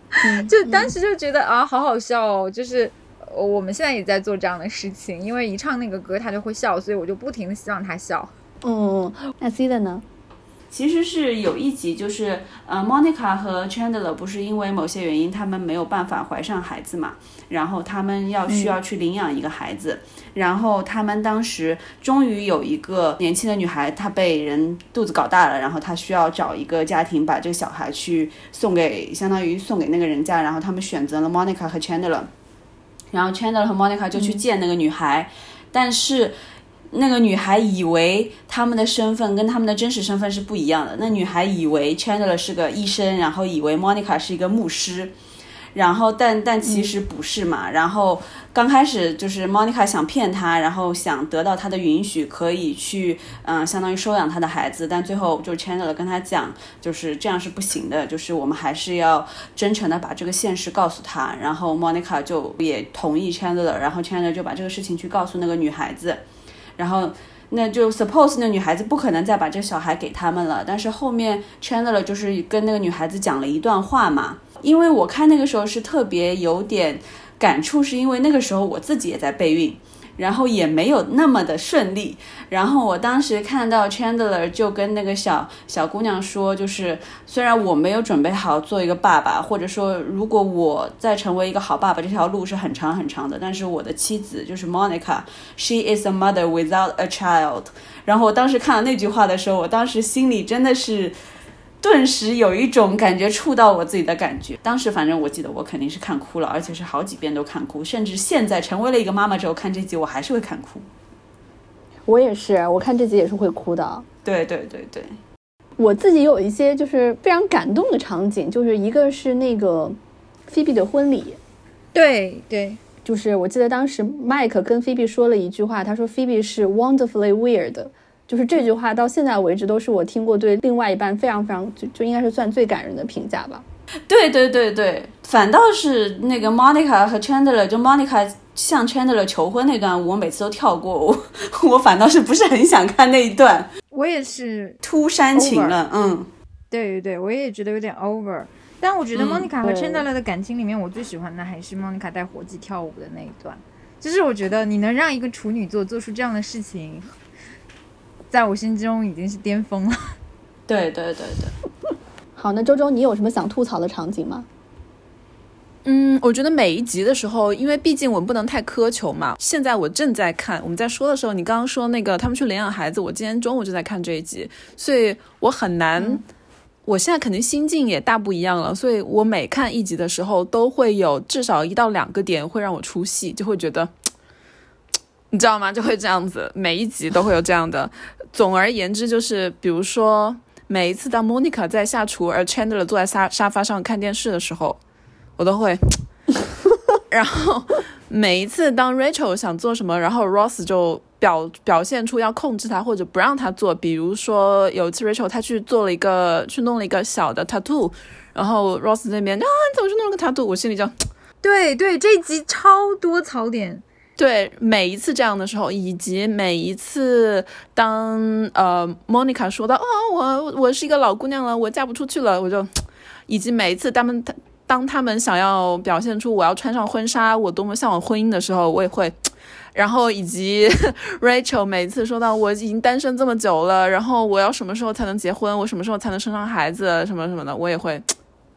就当时就觉得啊，好好笑哦。就是我们现在也在做这样的事情，因为一唱那个歌他就会笑，所以我就不停的希望他笑。嗯，那 C 的呢？其实是有一集，就是呃，Monica 和 Chandler 不是因为某些原因，他们没有办法怀上孩子嘛，然后他们要需要去领养一个孩子，然后他们当时终于有一个年轻的女孩，她被人肚子搞大了，然后她需要找一个家庭把这个小孩去送给，相当于送给那个人家，然后他们选择了 Monica 和 Chandler，然后 Chandler 和 Monica 就去见那个女孩，但是。那个女孩以为他们的身份跟他们的真实身份是不一样的。那女孩以为 Chandler 是个医生，然后以为 Monica 是一个牧师，然后但但其实不是嘛。然后刚开始就是 Monica 想骗他，然后想得到他的允许，可以去嗯，相当于收养他的孩子。但最后就 Chandler 跟他讲，就是这样是不行的，就是我们还是要真诚的把这个现实告诉他。然后 Monica 就也同意 Chandler，然后 Chandler 就把这个事情去告诉那个女孩子。然后，那就 suppose 那女孩子不可能再把这小孩给他们了。但是后面 Chandler 就是跟那个女孩子讲了一段话嘛。因为我看那个时候是特别有点感触，是因为那个时候我自己也在备孕。然后也没有那么的顺利。然后我当时看到 Chandler 就跟那个小小姑娘说，就是虽然我没有准备好做一个爸爸，或者说如果我再成为一个好爸爸，这条路是很长很长的。但是我的妻子就是 Monica，she is a mother without a child。然后我当时看到那句话的时候，我当时心里真的是。顿时有一种感觉触到我自己的感觉，当时反正我记得我肯定是看哭了，而且是好几遍都看哭，甚至现在成为了一个妈妈之后看这集我还是会看哭。我也是，我看这集也是会哭的。对对对对，我自己有一些就是非常感动的场景，就是一个是那个菲比的婚礼，对对，就是我记得当时麦克跟菲比说了一句话，他说菲比是 wonderfully weird。就是这句话到现在为止都是我听过对另外一半非常非常就就应该是算最感人的评价吧。对对对对，反倒是那个 Monica 和 Chandler，就 Monica 向 Chandler 求婚那段，我每次都跳过，我我反倒是不是很想看那一段。我也是突煽情了，嗯，对对对，我也觉得有点 over。但我觉得 Monica 和 Chandler 的感情里面，我最喜欢的还是 Monica 带火鸡跳舞的那一段。就是我觉得你能让一个处女座做出这样的事情。在我心中已经是巅峰了。对对对对，好，那周周，你有什么想吐槽的场景吗？嗯，我觉得每一集的时候，因为毕竟我们不能太苛求嘛。现在我正在看，我们在说的时候，你刚刚说那个他们去领养孩子，我今天中午就在看这一集，所以我很难。我现在肯定心境也大不一样了，所以我每看一集的时候，都会有至少一到两个点会让我出戏，就会觉得。你知道吗？就会这样子，每一集都会有这样的。总而言之，就是比如说，每一次当 Monica 在下厨，而 Chandler 坐在沙沙发上看电视的时候，我都会。然后每一次当 Rachel 想做什么，然后 Ross 就表表现出要控制他或者不让他做。比如说有一次 Rachel 他去做了一个去弄了一个小的 tattoo，然后 Ross 那边啊你怎么去弄了个 tattoo？我心里就对对，这一集超多槽点。对每一次这样的时候，以及每一次当呃 Monica 说到哦我我是一个老姑娘了，我嫁不出去了，我就以及每一次他们当他们想要表现出我要穿上婚纱，我多么向往婚姻的时候，我也会。然后以及 Rachel 每次说到我已经单身这么久了，然后我要什么时候才能结婚，我什么时候才能生上孩子，什么什么的，我也会。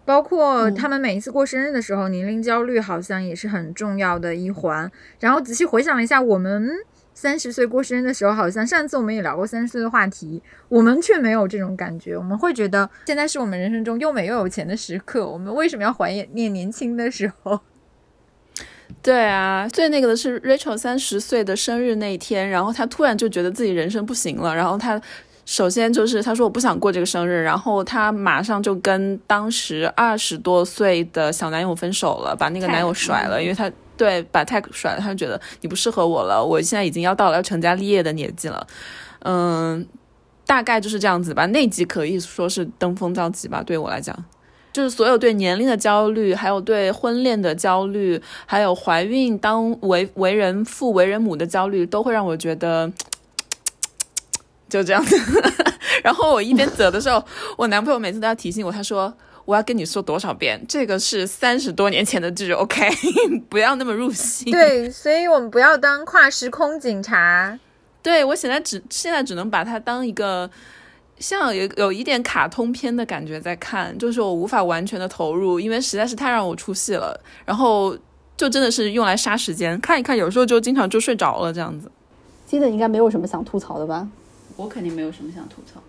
包括他们每一次过生日的时候，年龄焦虑好像也是很重要的一环。然后仔细回想了一下，我们三十岁过生日的时候，好像上次我们也聊过三十岁的话题，我们却没有这种感觉。我们会觉得现在是我们人生中又美又有钱的时刻，我们为什么要怀念年轻的时候？对啊，最那个的是 Rachel 三十岁的生日那一天，然后他突然就觉得自己人生不行了，然后他首先就是他说我不想过这个生日，然后他马上就跟当时二十多岁的小男友分手了，把那个男友甩了，因为他对把 Tag 甩了，他就觉得你不适合我了，我现在已经要到了要成家立业的年纪了，嗯，大概就是这样子吧。那集可以说是登峰造极吧，对我来讲。就是所有对年龄的焦虑，还有对婚恋的焦虑，还有怀孕当为为人父为人母的焦虑，都会让我觉得就这样子。然后我一边走的时候，我男朋友每次都要提醒我，他说我要跟你说多少遍，这个是三十多年前的剧，OK，不要那么入戏。对，所以我们不要当跨时空警察。对我现在只现在只能把它当一个。像有有一点卡通片的感觉在看，就是我无法完全的投入，因为实在是太让我出戏了。然后就真的是用来杀时间，看一看，有时候就经常就睡着了这样子。记得应该没有什么想吐槽的吧？我肯定没有什么想吐槽，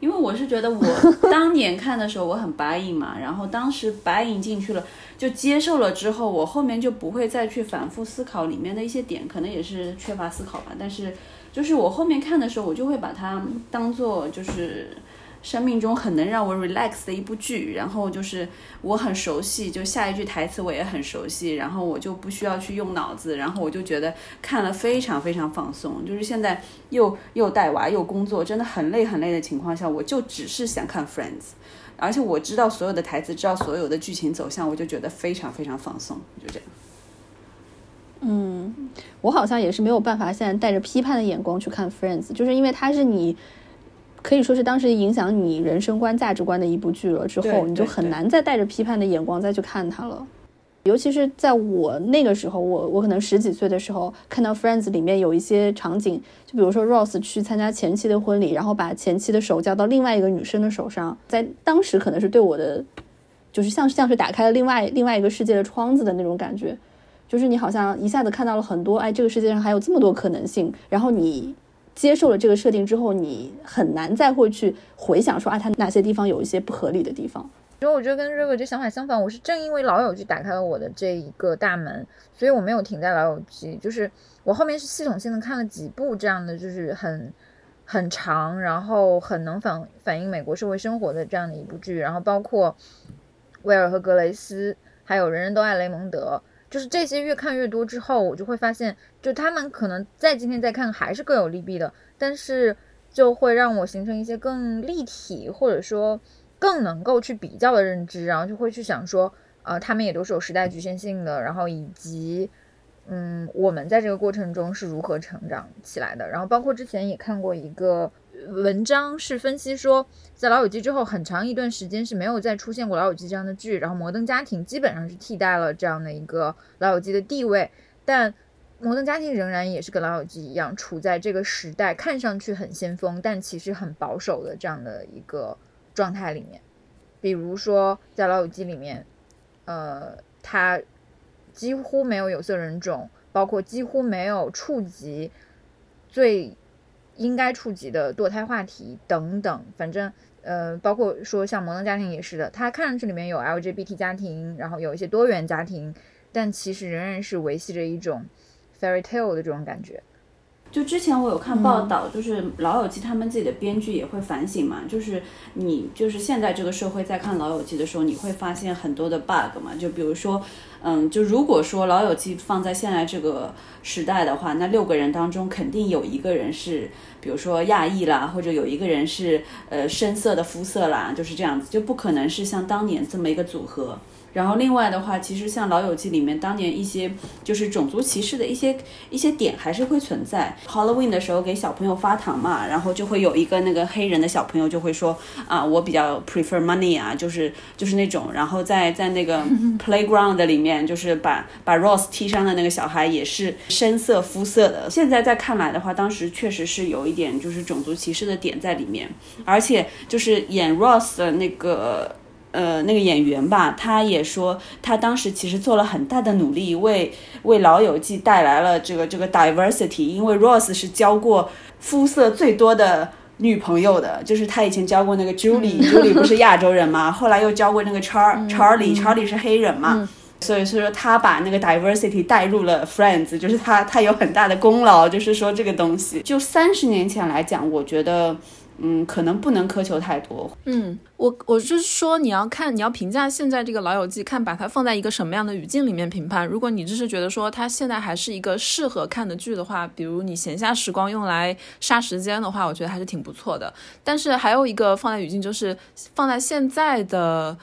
因为我是觉得我 当年看的时候我很白影嘛，然后当时白影进去了就接受了之后，我后面就不会再去反复思考里面的一些点，可能也是缺乏思考吧，但是。就是我后面看的时候，我就会把它当做就是生命中很能让我 relax 的一部剧，然后就是我很熟悉，就下一句台词我也很熟悉，然后我就不需要去用脑子，然后我就觉得看了非常非常放松。就是现在又又带娃又工作，真的很累很累的情况下，我就只是想看 Friends，而且我知道所有的台词，知道所有的剧情走向，我就觉得非常非常放松，就这样。嗯，我好像也是没有办法现在带着批判的眼光去看《Friends》，就是因为它是你可以说是当时影响你人生观、价值观的一部剧了。之后你就很难再带着批判的眼光再去看它了。尤其是在我那个时候，我我可能十几岁的时候，看到《Friends》里面有一些场景，就比如说 Ross 去参加前妻的婚礼，然后把前妻的手交到另外一个女生的手上，在当时可能是对我的，就是像像是打开了另外另外一个世界的窗子的那种感觉。就是你好像一下子看到了很多，哎，这个世界上还有这么多可能性。然后你接受了这个设定之后，你很难再会去回想说，啊，它哪些地方有一些不合理的地方。因为我觉得跟瑞瑞这想法相反，我是正因为老友记打开了我的这一个大门，所以我没有停在老友记，就是我后面是系统性的看了几部这样的，就是很很长，然后很能反反映美国社会生活的这样的一部剧，然后包括威尔和格雷斯，还有人人都爱雷蒙德。就是这些越看越多之后，我就会发现，就他们可能在今天再看还是各有利弊的，但是就会让我形成一些更立体或者说更能够去比较的认知，然后就会去想说，呃，他们也都是有时代局限性的，然后以及，嗯，我们在这个过程中是如何成长起来的，然后包括之前也看过一个。文章是分析说，在《老友记》之后，很长一段时间是没有再出现过《老友记》这样的剧，然后《摩登家庭》基本上是替代了这样的一个《老友记》的地位，但《摩登家庭》仍然也是跟《老友记》一样，处在这个时代看上去很先锋，但其实很保守的这样的一个状态里面。比如说，在《老友记》里面，呃，它几乎没有有色人种，包括几乎没有触及最。应该触及的堕胎话题等等，反正呃，包括说像摩登家庭也是的，它看上去里面有 LGBT 家庭，然后有一些多元家庭，但其实仍然是维系着一种 fairy tale 的这种感觉。就之前我有看报道，就是《老友记》他们自己的编剧也会反省嘛，就是你就是现在这个社会在看《老友记》的时候，你会发现很多的 bug 嘛，就比如说，嗯，就如果说《老友记》放在现在这个时代的话，那六个人当中肯定有一个人是，比如说亚裔啦，或者有一个人是呃深色的肤色啦，就是这样子，就不可能是像当年这么一个组合。然后另外的话，其实像《老友记》里面当年一些就是种族歧视的一些一些点还是会存在。Halloween 的时候给小朋友发糖嘛，然后就会有一个那个黑人的小朋友就会说啊，我比较 prefer money 啊，就是就是那种。然后在在那个 playground 里面，就是把把 Ross 踢伤的那个小孩也是深色肤色的。现在再看来的话，当时确实是有一点就是种族歧视的点在里面，而且就是演 Ross 的那个。呃，那个演员吧，他也说，他当时其实做了很大的努力，为为《老友记》带来了这个这个 diversity。因为 Rose 是交过肤色最多的女朋友的，就是他以前交过那个 Julie，Julie 不是亚洲人嘛，后来又交过那个 Char Charlie，Charlie 是黑人嘛，所以所以说他把那个 diversity 带入了 Friends，就是他他有很大的功劳，就是说这个东西，就三十年前来讲，我觉得。嗯，可能不能苛求太多。嗯，我我就是说，你要看你要评价现在这个《老友记》，看把它放在一个什么样的语境里面评判。如果你只是觉得说它现在还是一个适合看的剧的话，比如你闲暇时光用来杀时间的话，我觉得还是挺不错的。但是还有一个放在语境，就是放在现在的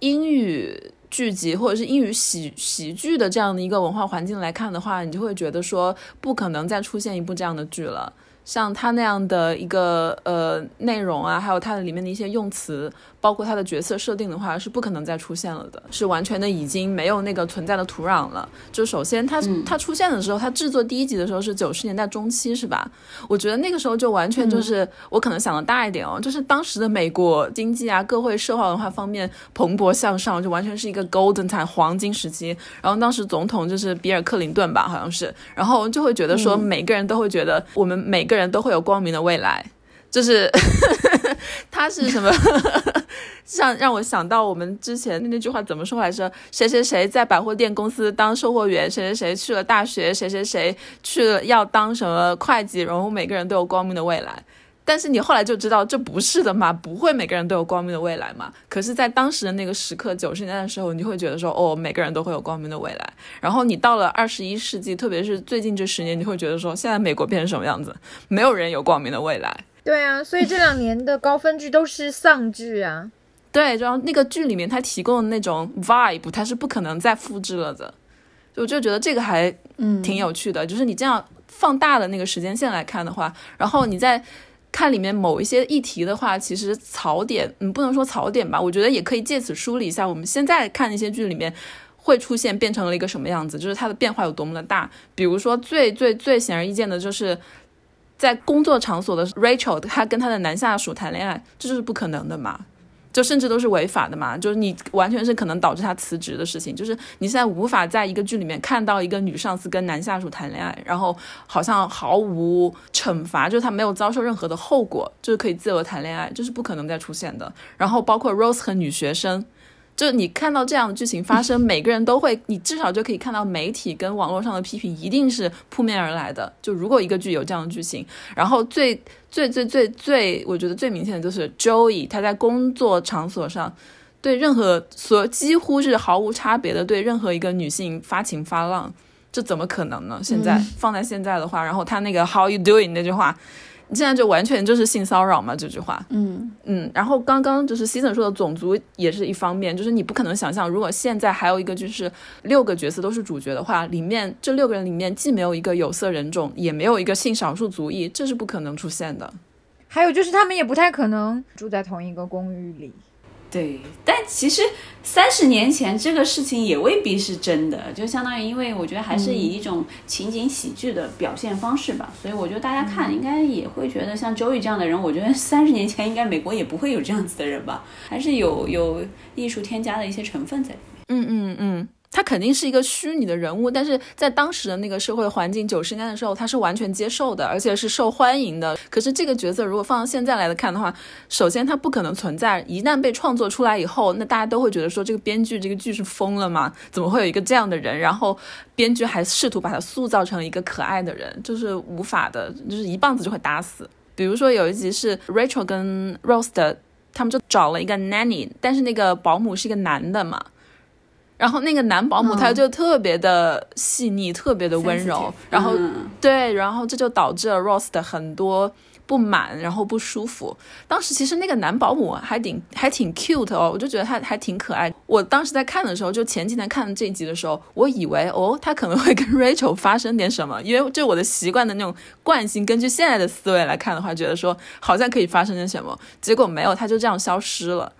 英语剧集或者是英语喜喜剧的这样的一个文化环境来看的话，你就会觉得说不可能再出现一部这样的剧了。像他那样的一个呃内容啊，还有它的里面的一些用词。包括他的角色设定的话，是不可能再出现了的，是完全的已经没有那个存在的土壤了。就首先，他他出现的时候，他制作第一集的时候是九十年代中期，是吧？我觉得那个时候就完全就是我可能想的大一点哦，就是当时的美国经济啊，各会社会文化方面蓬勃向上，就完全是一个 golden time 黄金时期。然后当时总统就是比尔克林顿吧，好像是，然后就会觉得说每个人都会觉得我们每个人都会有光明的未来。就是 他是什么？像让我想到我们之前那句话怎么说来着？谁谁谁在百货店公司当售货员，谁谁谁去了大学，谁谁谁去了要当什么会计，然后每个人都有光明的未来。但是你后来就知道这不是的嘛，不会每个人都有光明的未来嘛。可是，在当时的那个时刻，九十年代的时候，你会觉得说，哦，每个人都会有光明的未来。然后你到了二十一世纪，特别是最近这十年，你会觉得说，现在美国变成什么样子？没有人有光明的未来。对啊，所以这两年的高分剧都是丧剧啊。对，然后那个剧里面它提供的那种 vibe，它是不可能再复制了的。我就觉得这个还嗯挺有趣的，就是你这样放大的那个时间线来看的话，然后你再看里面某一些议题的话，其实槽点，嗯，不能说槽点吧，我觉得也可以借此梳理一下我们现在看那些剧里面会出现变成了一个什么样子，就是它的变化有多么的大。比如说最最最显而易见的就是。在工作场所的 Rachel，她跟她的男下属谈恋爱，这就是不可能的嘛？就甚至都是违法的嘛？就是你完全是可能导致他辞职的事情。就是你现在无法在一个剧里面看到一个女上司跟男下属谈恋爱，然后好像毫无惩罚，就是他没有遭受任何的后果，就是可以自由谈恋爱，这是不可能再出现的。然后包括 Rose 和女学生。就是你看到这样的剧情发生，每个人都会，你至少就可以看到媒体跟网络上的批评一定是扑面而来的。就如果一个剧有这样的剧情，然后最最最最最，我觉得最明显的就是 Joey，他在工作场所上对任何所几乎是毫无差别的对任何一个女性发情发浪，这怎么可能呢？现在放在现在的话，然后他那个 How you doing 那句话。现在就完全就是性骚扰嘛，这句话。嗯嗯，然后刚刚就是 Season 说的种族也是一方面，就是你不可能想象，如果现在还有一个就是六个角色都是主角的话，里面这六个人里面既没有一个有色人种，也没有一个性少数族裔，这是不可能出现的。还有就是他们也不太可能住在同一个公寓里。对，但其实三十年前这个事情也未必是真的，就相当于，因为我觉得还是以一种情景喜剧的表现方式吧，所以我觉得大家看应该也会觉得像周瑜这样的人，我觉得 三十年前应该美国也不会有这样子的人吧，还是有有艺术添加的一些成分在里面。嗯嗯嗯。他他肯定是一个虚拟的人物，但是在当时的那个社会环境，九十年代的时候，他是完全接受的，而且是受欢迎的。可是这个角色如果放到现在来看的话，首先他不可能存在。一旦被创作出来以后，那大家都会觉得说这个编剧这个剧是疯了吗？怎么会有一个这样的人？然后编剧还试图把他塑造成一个可爱的人，就是无法的，就是一棒子就会打死。比如说有一集是 Rachel 跟 Rose 的，他们就找了一个 nanny，但是那个保姆是一个男的嘛。然后那个男保姆他就特别的细腻，特别的温柔，然后对，然后这就导致了 Rose 的很多不满，然后不舒服。当时其实那个男保姆还挺还挺 cute 哦，我就觉得他还挺可爱。我当时在看的时候，就前几天看这一集的时候，我以为哦，他可能会跟 Rachel 发生点什么，因为就我的习惯的那种惯性，根据现在的思维来看的话，觉得说好像可以发生点什么，结果没有，他就这样消失了。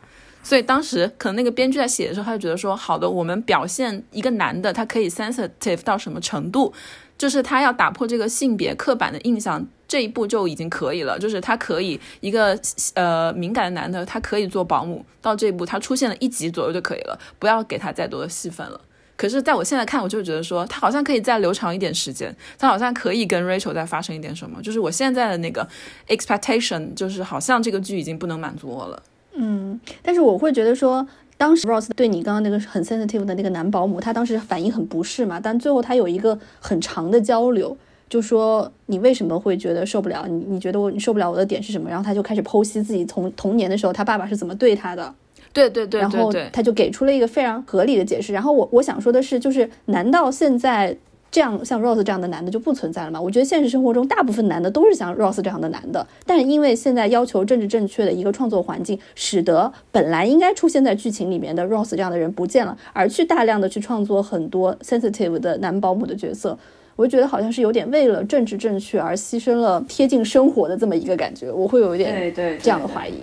所以当时可能那个编剧在写的时候，他就觉得说，好的，我们表现一个男的，他可以 sensitive 到什么程度，就是他要打破这个性别刻板的印象，这一步就已经可以了。就是他可以一个呃敏感的男的，他可以做保姆，到这一步他出现了一集左右就可以了，不要给他再多的戏份了。可是在我现在看，我就觉得说，他好像可以再留长一点时间，他好像可以跟 Rachel 再发生一点什么。就是我现在的那个 expectation，就是好像这个剧已经不能满足我了。嗯，但是我会觉得说，当时 Rose 对你刚刚那个很 sensitive 的那个男保姆，他当时反应很不适嘛。但最后他有一个很长的交流，就说你为什么会觉得受不了？你你觉得我你受不了我的点是什么？然后他就开始剖析自己从童年的时候他爸爸是怎么对他的。对对对，然后他就给出了一个非常合理的解释。然后我我想说的是，就是难道现在？这样像 Rose 这样的男的就不存在了嘛？我觉得现实生活中大部分男的都是像 Rose 这样的男的，但是因为现在要求政治正确的一个创作环境，使得本来应该出现在剧情里面的 Rose 这样的人不见了，而去大量的去创作很多 sensitive 的男保姆的角色，我就觉得好像是有点为了政治正确而牺牲了贴近生活的这么一个感觉，我会有一点这样的怀疑。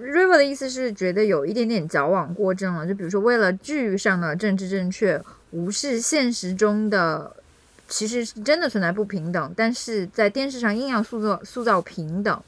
River 的意思是觉得有一点点矫枉过正了，就比如说为了剧上的政治正确。无视现实中的，其实是真的存在不平等，但是在电视上硬要塑造塑造平等，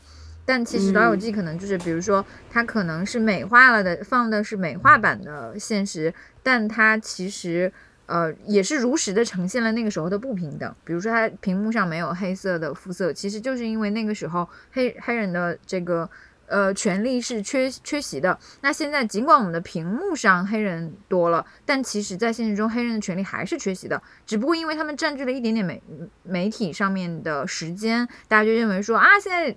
但其实《老友记》可能就是，比如说它可能是美化了的，放的是美化版的现实，但它其实呃也是如实的呈现了那个时候的不平等，比如说它屏幕上没有黑色的肤色，其实就是因为那个时候黑黑人的这个。呃，权利是缺缺席的。那现在尽管我们的屏幕上黑人多了，但其实，在现实中黑人的权利还是缺席的。只不过因为他们占据了一点点媒媒体上面的时间，大家就认为说啊，现在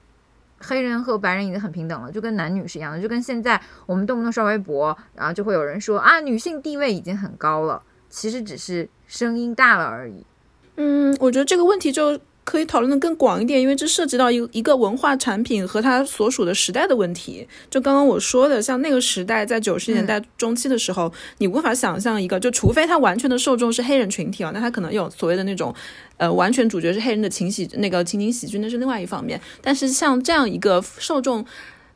黑人和白人已经很平等了，就跟男女是一样的。就跟现在我们动不动刷微博，然后就会有人说啊，女性地位已经很高了，其实只是声音大了而已。嗯，我觉得这个问题就。可以讨论的更广一点，因为这涉及到一一个文化产品和它所属的时代的问题。就刚刚我说的，像那个时代，在九十年代中期的时候，你无法想象一个，就除非它完全的受众是黑人群体啊，那它可能有所谓的那种，呃，完全主角是黑人的情喜那个情景喜剧，那是另外一方面。但是像这样一个受众。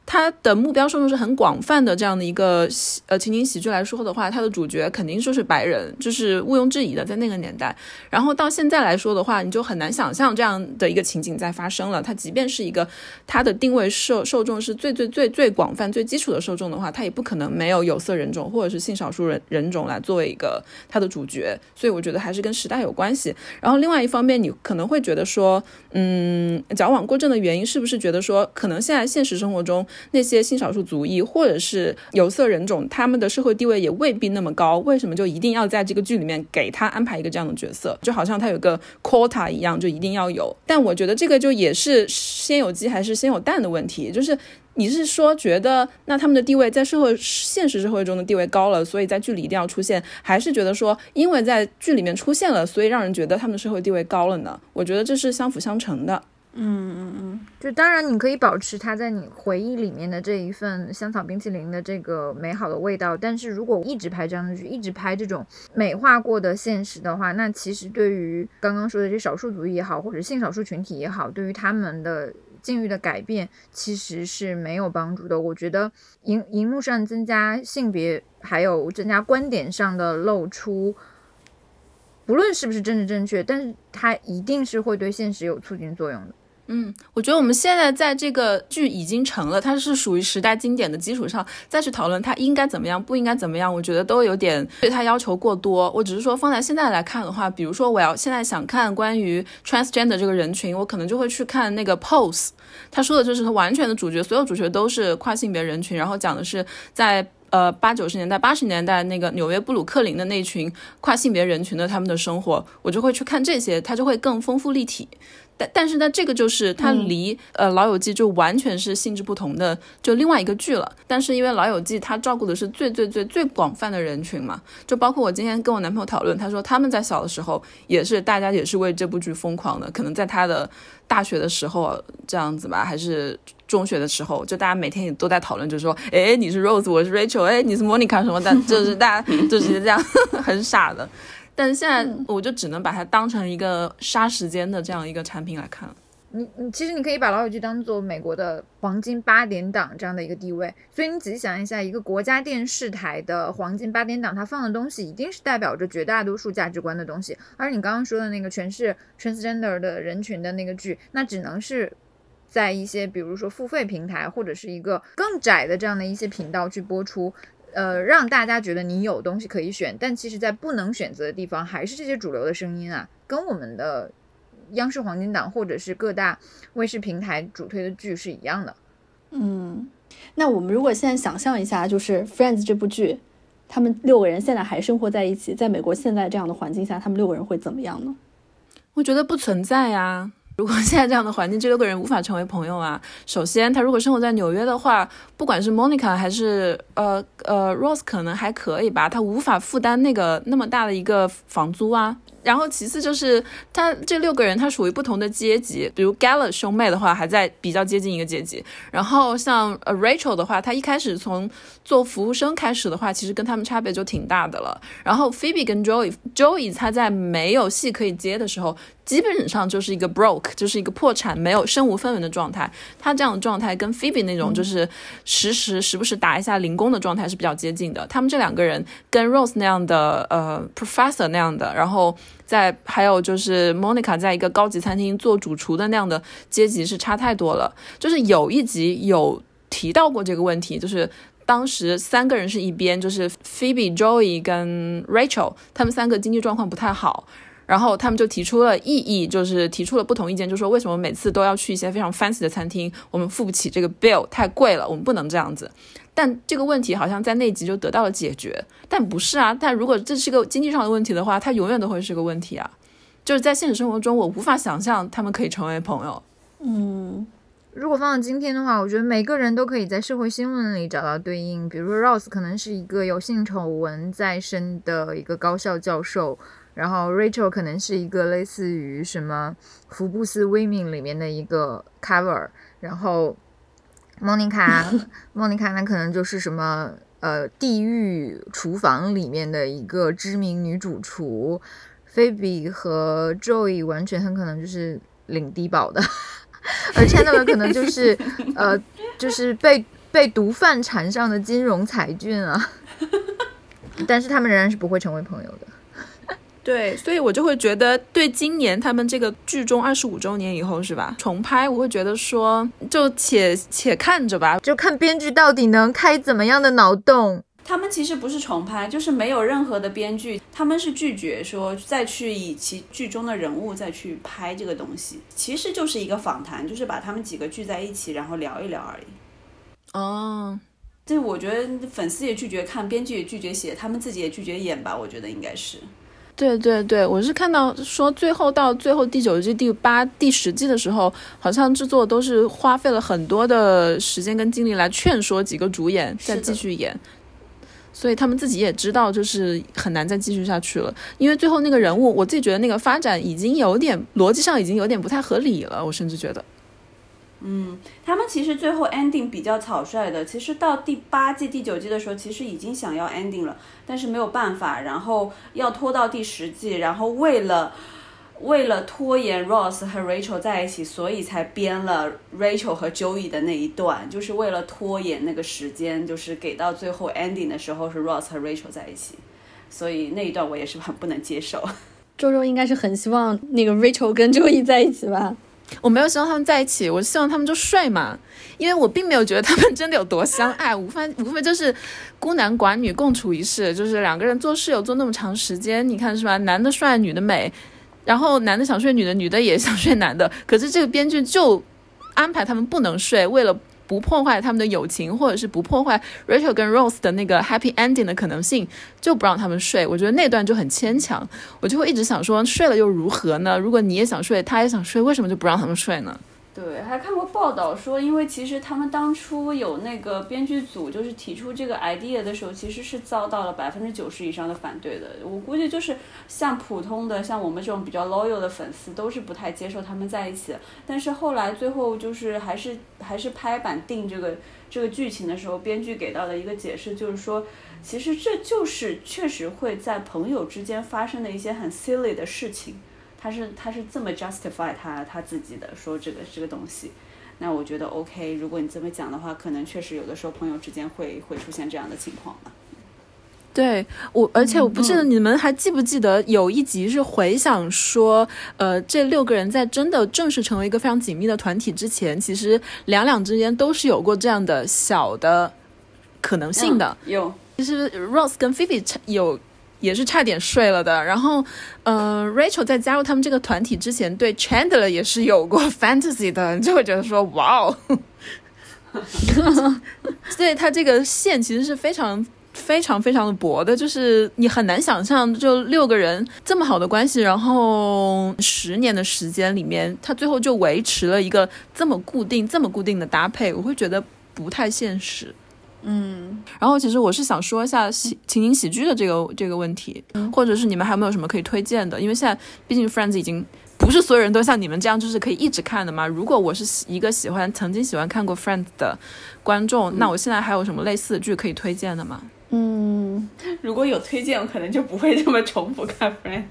它的目标受众是很广泛的，这样的一个呃情景喜剧来说的话，它的主角肯定就是白人，就是毋庸置疑的，在那个年代。然后到现在来说的话，你就很难想象这样的一个情景在发生了。它即便是一个它的定位受受众是最最最最广泛、最基础的受众的话，它也不可能没有有色人种或者是性少数人人种来作为一个它的主角。所以我觉得还是跟时代有关系。然后另外一方面，你可能会觉得说，嗯，矫枉过正的原因是不是觉得说，可能现在现实生活中。那些性少数族裔或者是有色人种，他们的社会地位也未必那么高，为什么就一定要在这个剧里面给他安排一个这样的角色？就好像他有个 quota 一样，就一定要有。但我觉得这个就也是先有鸡还是先有蛋的问题，就是你是说觉得那他们的地位在社会现实社会中的地位高了，所以在剧里一定要出现，还是觉得说因为在剧里面出现了，所以让人觉得他们的社会地位高了呢？我觉得这是相辅相成的。嗯嗯嗯，就当然你可以保持它在你回忆里面的这一份香草冰淇淋的这个美好的味道，但是如果一直拍这样的剧，一直拍这种美化过的现实的话，那其实对于刚刚说的这少数族裔也好，或者性少数群体也好，对于他们的境遇的改变其实是没有帮助的。我觉得荧荧幕上增加性别，还有增加观点上的露出，不论是不是政治正确，但是它一定是会对现实有促进作用的。嗯，我觉得我们现在在这个剧已经成了，它是属于时代经典的基础上，再去讨论它应该怎么样，不应该怎么样，我觉得都有点对它要求过多。我只是说放在现在来看的话，比如说我要现在想看关于 transgender 这个人群，我可能就会去看那个 Pose，他说的就是他完全的主角，所有主角都是跨性别人群，然后讲的是在呃八九十年代、八十年代那个纽约布鲁克林的那群跨性别人群的他们的生活，我就会去看这些，它就会更丰富立体。但但是呢，这个就是它离、呃《老友记》就完全是性质不同的，就另外一个剧了。但是因为《老友记》它照顾的是最最最最广泛的人群嘛，就包括我今天跟我男朋友讨论，他说他们在小的时候也是大家也是为这部剧疯狂的，可能在他的大学的时候这样子吧，还是中学的时候，就大家每天也都在讨论，就是说，哎，你是 Rose，我是 Rachel，哎，你是 Monica 什么的，就是大家就是这样很傻的。但是现在我就只能把它当成一个杀时间的这样一个产品来看了。你你其实你可以把老友记当做美国的黄金八点档这样的一个地位，所以你仔细想一下，一个国家电视台的黄金八点档，它放的东西一定是代表着绝大多数价值观的东西。而你刚刚说的那个全是 transgender 的人群的那个剧，那只能是在一些比如说付费平台或者是一个更窄的这样的一些频道去播出。呃，让大家觉得你有东西可以选，但其实，在不能选择的地方，还是这些主流的声音啊，跟我们的央视黄金档或者是各大卫视平台主推的剧是一样的。嗯，那我们如果现在想象一下，就是《Friends》这部剧，他们六个人现在还生活在一起，在美国现在这样的环境下，他们六个人会怎么样呢？我觉得不存在呀。如果现在这样的环境，这六个人无法成为朋友啊。首先，他如果生活在纽约的话，不管是 Monica 还是呃呃 Rose，可能还可以吧，他无法负担那个那么大的一个房租啊。然后其次就是他这六个人，他属于不同的阶级。比如 Gala 兄妹的话，还在比较接近一个阶级。然后像呃 Rachel 的话，他一开始从做服务生开始的话，其实跟他们差别就挺大的了。然后 Phoebe 跟 Joey，Joey 他在没有戏可以接的时候，基本上就是一个 broke，就是一个破产，没有身无分文的状态。他这样的状态跟 Phoebe 那种就是时时时不时打一下零工的状态是比较接近的。他们这两个人跟 Rose 那样的呃 professor 那样的，然后。在还有就是 Monica 在一个高级餐厅做主厨的那样的阶级是差太多了。就是有一集有提到过这个问题，就是当时三个人是一边，就是 Phoebe、Joey 跟 Rachel，他们三个经济状况不太好，然后他们就提出了异议，就是提出了不同意见，就说为什么每次都要去一些非常 fancy 的餐厅，我们付不起这个 bill 太贵了，我们不能这样子。但这个问题好像在那集就得到了解决，但不是啊。但如果这是个经济上的问题的话，它永远都会是个问题啊。就是在现实生活中，我无法想象他们可以成为朋友。嗯，如果放到今天的话，我觉得每个人都可以在社会新闻里找到对应。比如说 Rose 可能是一个有性丑闻在身的一个高校教授，然后 Rachel 可能是一个类似于什么福布斯 Women 里面的一个 cover，然后。莫妮卡，莫妮卡，那可能就是什么呃，地狱厨房里面的一个知名女主厨。菲比和 Joey 完全很可能就是领低保的，而 Chandler 可能就是呃，就是被被毒贩缠上的金融才俊啊。但是他们仍然是不会成为朋友的。对，所以我就会觉得，对今年他们这个剧中二十五周年以后是吧重拍，我会觉得说就且且看着吧，就看编剧到底能开怎么样的脑洞。他们其实不是重拍，就是没有任何的编剧，他们是拒绝说再去以其剧中的人物再去拍这个东西，其实就是一个访谈，就是把他们几个聚在一起，然后聊一聊而已。哦，这我觉得粉丝也拒绝看，编剧也拒绝写，他们自己也拒绝演吧，我觉得应该是。对对对，我是看到说最后到最后第九季、第八、第十季的时候，好像制作都是花费了很多的时间跟精力来劝说几个主演再继续演，所以他们自己也知道就是很难再继续下去了，因为最后那个人物，我自己觉得那个发展已经有点逻辑上已经有点不太合理了，我甚至觉得。嗯，他们其实最后 ending 比较草率的。其实到第八季、第九季的时候，其实已经想要 ending 了，但是没有办法，然后要拖到第十季，然后为了为了拖延 Ross 和 Rachel 在一起，所以才编了 Rachel 和 Joey 的那一段，就是为了拖延那个时间，就是给到最后 ending 的时候是 Ross 和 Rachel 在一起，所以那一段我也是很不能接受。周周应该是很希望那个 Rachel 跟 Joey 在一起吧。我没有希望他们在一起，我希望他们就睡嘛，因为我并没有觉得他们真的有多相爱，无非无非就是孤男寡女共处一室，就是两个人做室友做那么长时间，你看是吧？男的帅，女的美，然后男的想睡女的，女的也想睡男的，可是这个编剧就安排他们不能睡，为了。不破坏他们的友情，或者是不破坏 Rachel 跟 Rose 的那个 happy ending 的可能性，就不让他们睡。我觉得那段就很牵强，我就会一直想说，睡了又如何呢？如果你也想睡，他也想睡，为什么就不让他们睡呢？对，还看过报道说，因为其实他们当初有那个编剧组，就是提出这个 idea 的时候，其实是遭到了百分之九十以上的反对的。我估计就是像普通的，像我们这种比较 loyal 的粉丝，都是不太接受他们在一起。但是后来最后就是还是还是拍板定这个这个剧情的时候，编剧给到的一个解释就是说，其实这就是确实会在朋友之间发生的一些很 silly 的事情。他是他是这么 justify 他他自己的说这个这个东西，那我觉得 OK。如果你这么讲的话，可能确实有的时候朋友之间会会出现这样的情况吧。对我，而且我不记得你们还记不记得有一集是回想说，呃，这六个人在真的正式成为一个非常紧密的团体之前，其实两两之间都是有过这样的小的可能性的。有，其实 Rose 跟 Phoebe 有。也是差点睡了的。然后，嗯，Rachel 在加入他们这个团体之前，对 Chandler 也是有过 fantasy 的，就会觉得说，哇哦。所以他这个线其实是非常、非常、非常的薄的，就是你很难想象，就六个人这么好的关系，然后十年的时间里面，他最后就维持了一个这么固定、这么固定的搭配，我会觉得不太现实。嗯，然后其实我是想说一下喜情景喜剧的这个这个问题，或者是你们还有没有什么可以推荐的？因为现在毕竟 Friends 已经不是所有人都像你们这样，就是可以一直看的嘛。如果我是一个喜欢曾经喜欢看过 Friends 的观众，那我现在还有什么类似的剧可以推荐的吗？嗯，如果有推荐，我可能就不会这么重复看 Friends。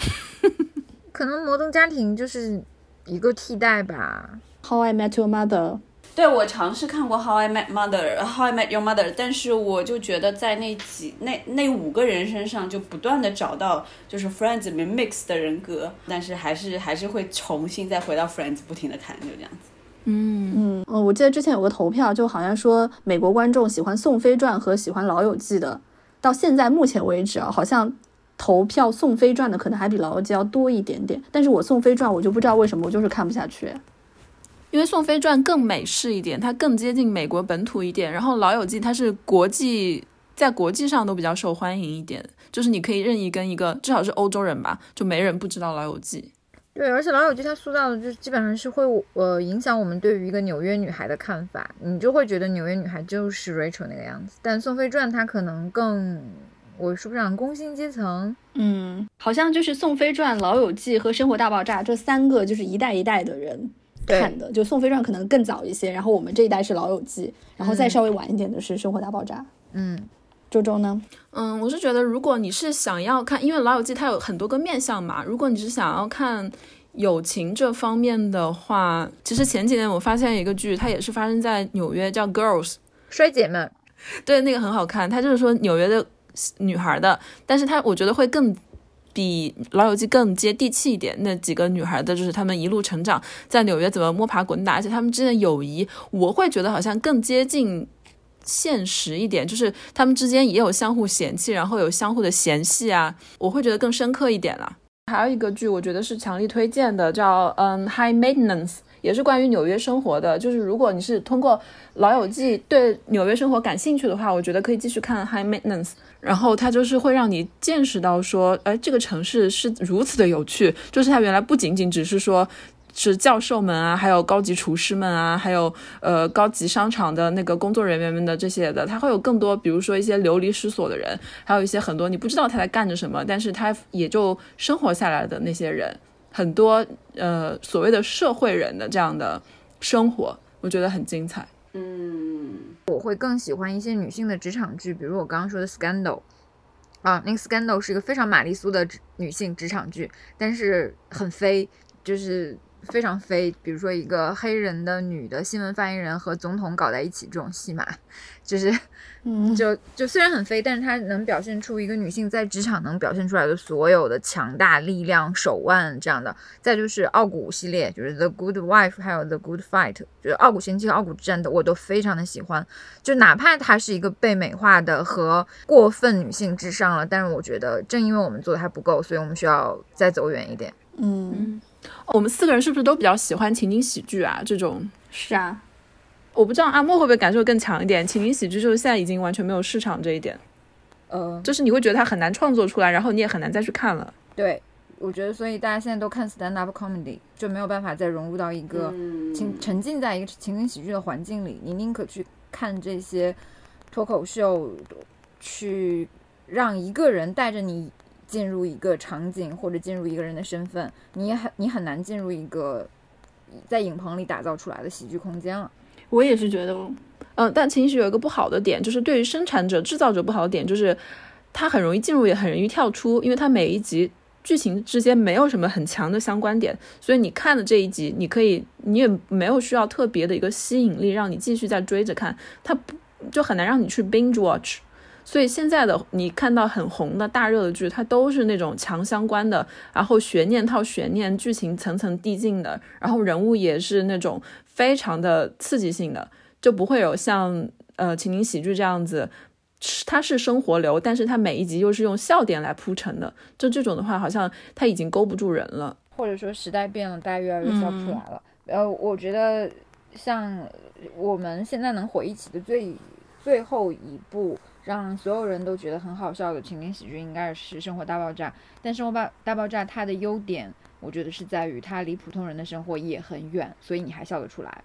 可能摩登家庭就是一个替代吧。How I Met Your Mother。对，我尝试看过《How I Met Mother》，《How I Met Your Mother》，但是我就觉得在那几那那五个人身上，就不断的找到就是《Friends》里面 mix 的人格，但是还是还是会重新再回到《Friends》，不停的看，就这样子。嗯嗯，我记得之前有个投票，就好像说美国观众喜欢《宋飞传》和喜欢《老友记》的，到现在目前为止啊，好像投票《宋飞传》的可能还比《老友记》要多一点点。但是我《宋飞传》我就不知道为什么，我就是看不下去。因为《宋飞传》更美式一点，它更接近美国本土一点。然后《老友记》它是国际，在国际上都比较受欢迎一点，就是你可以任意跟一个至少是欧洲人吧，就没人不知道《老友记》。对，而且《老友记》它塑造的就基本上是会呃影响我们对于一个纽约女孩的看法，你就会觉得纽约女孩就是 Rachel 那个样子。但《宋飞传》它可能更，我说不上工薪阶层，嗯，好像就是《宋飞传》《老友记》和《生活大爆炸》这三个就是一代一代的人。看的就《宋飞传》可能更早一些，然后我们这一代是《老友记》，然后再稍微晚一点的是《生活大爆炸》。嗯，周周呢？嗯，我是觉得如果你是想要看，因为《老友记》它有很多个面向嘛，如果你是想要看友情这方面的话，其实前几年我发现一个剧，它也是发生在纽约，叫《Girls》衰姐们，对，那个很好看，它就是说纽约的女孩的，但是它我觉得会更。比《老友记》更接地气一点，那几个女孩的就是她们一路成长在纽约怎么摸爬滚打，而且她们之间的友谊，我会觉得好像更接近现实一点，就是她们之间也有相互嫌弃，然后有相互的嫌隙啊，我会觉得更深刻一点啦。还有一个剧，我觉得是强力推荐的，叫嗯《High Maintenance》。也是关于纽约生活的，就是如果你是通过《老友记》对纽约生活感兴趣的话，我觉得可以继续看《High Maintenance》，然后它就是会让你见识到说，哎，这个城市是如此的有趣，就是它原来不仅仅只是说是教授们啊，还有高级厨师们啊，还有呃高级商场的那个工作人员们的这些的，它会有更多，比如说一些流离失所的人，还有一些很多你不知道他在干着什么，但是他也就生活下来的那些人。很多呃所谓的社会人的这样的生活，我觉得很精彩。嗯，我会更喜欢一些女性的职场剧，比如我刚刚说的《Scandal》啊，那个《Scandal》是一个非常玛丽苏的女性职场剧，但是很飞，就是非常飞，比如说一个黑人的女的新闻发言人和总统搞在一起这种戏码，就是。嗯，就就虽然很飞，但是它能表现出一个女性在职场能表现出来的所有的强大力量、手腕这样的。再就是傲骨系列，就是 The Good Wife，还有 The Good Fight，就是傲骨贤妻和傲骨之战的，我都非常的喜欢。就哪怕它是一个被美化的和过分女性至上了，但是我觉得正因为我们做的还不够，所以我们需要再走远一点。嗯，我们四个人是不是都比较喜欢情景喜剧啊？这种是啊。我不知道阿莫会不会感受更强一点。情景喜剧就是现在已经完全没有市场这一点，呃，就是你会觉得它很难创作出来，然后你也很难再去看了。对，我觉得所以大家现在都看 stand up comedy，就没有办法再融入到一个情沉浸在一个情景喜剧的环境里。你宁可去看这些脱口秀，去让一个人带着你进入一个场景或者进入一个人的身份，你也很你很难进入一个在影棚里打造出来的喜剧空间了。我也是觉得，嗯，但情绪有一个不好的点，就是对于生产者、制造者不好的点，就是它很容易进入，也很容易跳出，因为它每一集剧情之间没有什么很强的相关点，所以你看的这一集，你可以，你也没有需要特别的一个吸引力，让你继续再追着看，它不就很难让你去 binge watch。所以现在的你看到很红的大热的剧，它都是那种强相关的，然后悬念套悬念，剧情层层递进的，然后人物也是那种。非常的刺激性的，就不会有像呃情景喜剧这样子，它是生活流，但是它每一集又是用笑点来铺成的，就这种的话，好像它已经勾不住人了，或者说时代变了，大家越来越笑不出来了。呃，我觉得像我们现在能回忆起的最最后一部让所有人都觉得很好笑的情景喜剧，应该是《生活大爆炸》。但《生活大大爆炸》它的优点。我觉得是在于它离普通人的生活也很远，所以你还笑得出来。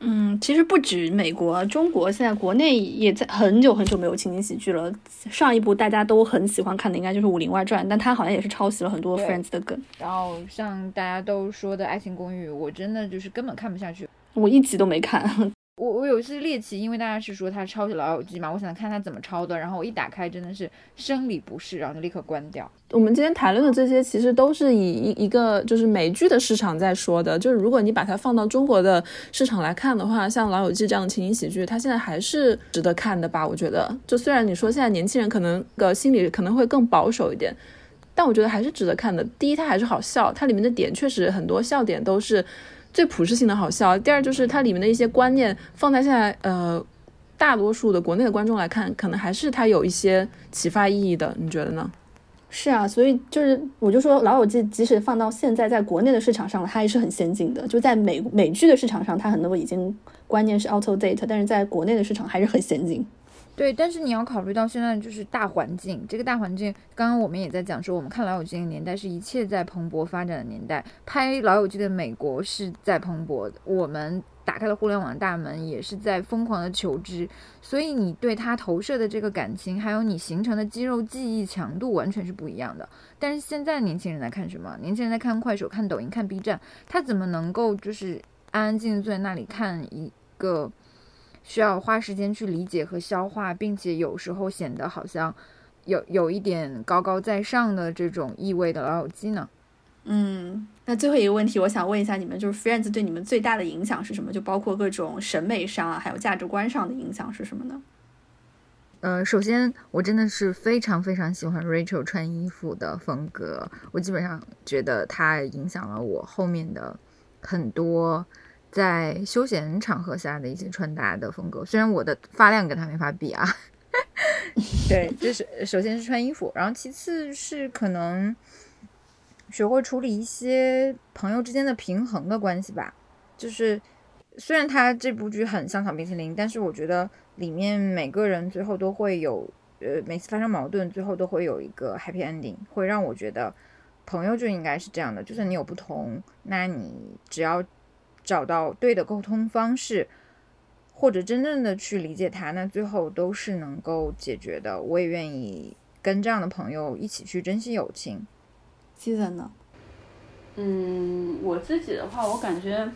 嗯，其实不止美国，中国现在国内也在很久很久没有情景喜剧了。上一部大家都很喜欢看的应该就是《武林外传》，但它好像也是抄袭了很多 Friends 的梗。然后像大家都说的《爱情公寓》，我真的就是根本看不下去，我一集都没看。我我有一次猎奇，因为大家是说他抄袭《老友记》嘛，我想看他怎么抄的，然后我一打开真的是生理不适，然后就立刻关掉。我们今天谈论的这些其实都是以一一个就是美剧的市场在说的，就是如果你把它放到中国的市场来看的话，像《老友记》这样的情景喜剧，它现在还是值得看的吧？我觉得，就虽然你说现在年轻人可能个心理可能会更保守一点，但我觉得还是值得看的。第一，它还是好笑，它里面的点确实很多笑点都是。最普适性的好笑。第二就是它里面的一些观念，放在现在呃大多数的国内的观众来看，可能还是它有一些启发意义的。你觉得呢？是啊，所以就是我就说《老友记》即使放到现在在国内的市场上，它还是很先进的。就在美美剧的市场上，它很多已经观念是 out of date，但是在国内的市场还是很先进。对，但是你要考虑到现在就是大环境，这个大环境，刚刚我们也在讲说，我们看老友记的年代是一切在蓬勃发展的年代，拍老友记的美国是在蓬勃，我们打开了互联网大门，也是在疯狂的求知，所以你对他投射的这个感情，还有你形成的肌肉记忆强度完全是不一样的。但是现在年轻人在看什么？年轻人在看快手、看抖音、看 B 站，他怎么能够就是安安静静坐在那里看一个？需要花时间去理解和消化，并且有时候显得好像有有一点高高在上的这种意味的老友记呢？嗯，那最后一个问题，我想问一下你们，就是 Friends 对你们最大的影响是什么？就包括各种审美上啊，还有价值观上的影响是什么呢？呃，首先我真的是非常非常喜欢 Rachel 穿衣服的风格，我基本上觉得它影响了我后面的很多。在休闲场合下的一些穿搭的风格，虽然我的发量跟他没法比啊。对，就是首先是穿衣服，然后其次是可能学会处理一些朋友之间的平衡的关系吧。就是虽然他这部剧很香草冰淇淋，但是我觉得里面每个人最后都会有，呃，每次发生矛盾最后都会有一个 happy ending，会让我觉得朋友就应该是这样的，就算你有不同，那你只要。找到对的沟通方式，或者真正的去理解他，那最后都是能够解决的。我也愿意跟这样的朋友一起去珍惜友情。记得呢？嗯，我自己的话，我感觉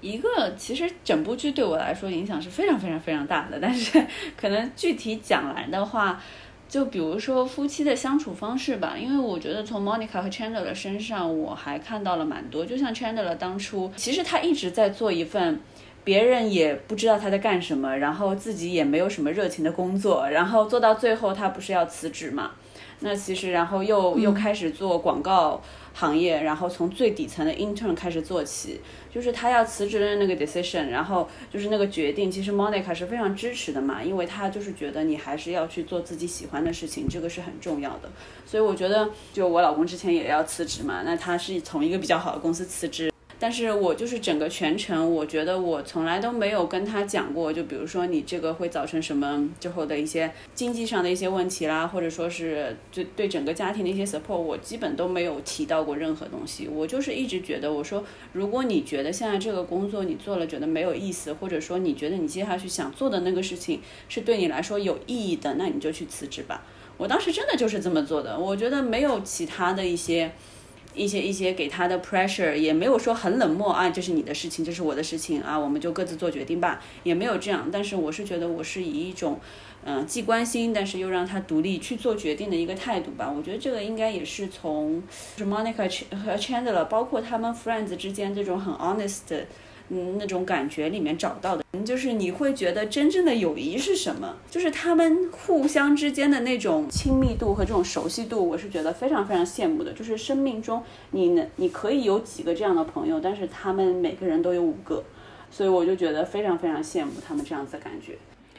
一个其实整部剧对我来说影响是非常非常非常大的，但是可能具体讲来的话，就比如说夫妻的相处方式吧，因为我觉得从 Monica 和 Chandler 身上，我还看到了蛮多。就像 Chandler 当初，其实他一直在做一份别人也不知道他在干什么，然后自己也没有什么热情的工作，然后做到最后，他不是要辞职嘛？那其实，然后又又开始做广告行业，然后从最底层的 intern 开始做起。就是他要辞职的那个 decision，然后就是那个决定，其实 Monica 是非常支持的嘛，因为他就是觉得你还是要去做自己喜欢的事情，这个是很重要的。所以我觉得，就我老公之前也要辞职嘛，那他是从一个比较好的公司辞职。但是我就是整个全程，我觉得我从来都没有跟他讲过，就比如说你这个会造成什么之后的一些经济上的一些问题啦，或者说是对对整个家庭的一些 support，我基本都没有提到过任何东西。我就是一直觉得，我说如果你觉得现在这个工作你做了觉得没有意思，或者说你觉得你接下去想做的那个事情是对你来说有意义的，那你就去辞职吧。我当时真的就是这么做的，我觉得没有其他的一些。一些一些给他的 pressure 也没有说很冷漠啊，这是你的事情，这是我的事情啊，我们就各自做决定吧，也没有这样。但是我是觉得我是以一种，嗯，既关心，但是又让他独立去做决定的一个态度吧。我觉得这个应该也是从就 Monica 和 Chandler，包括他们 friends 之间这种很 honest。嗯，那种感觉里面找到的，就是你会觉得真正的友谊是什么？就是他们互相之间的那种亲密度和这种熟悉度，我是觉得非常非常羡慕的。就是生命中你能你可以有几个这样的朋友，但是他们每个人都有五个，所以我就觉得非常非常羡慕他们这样子的感觉。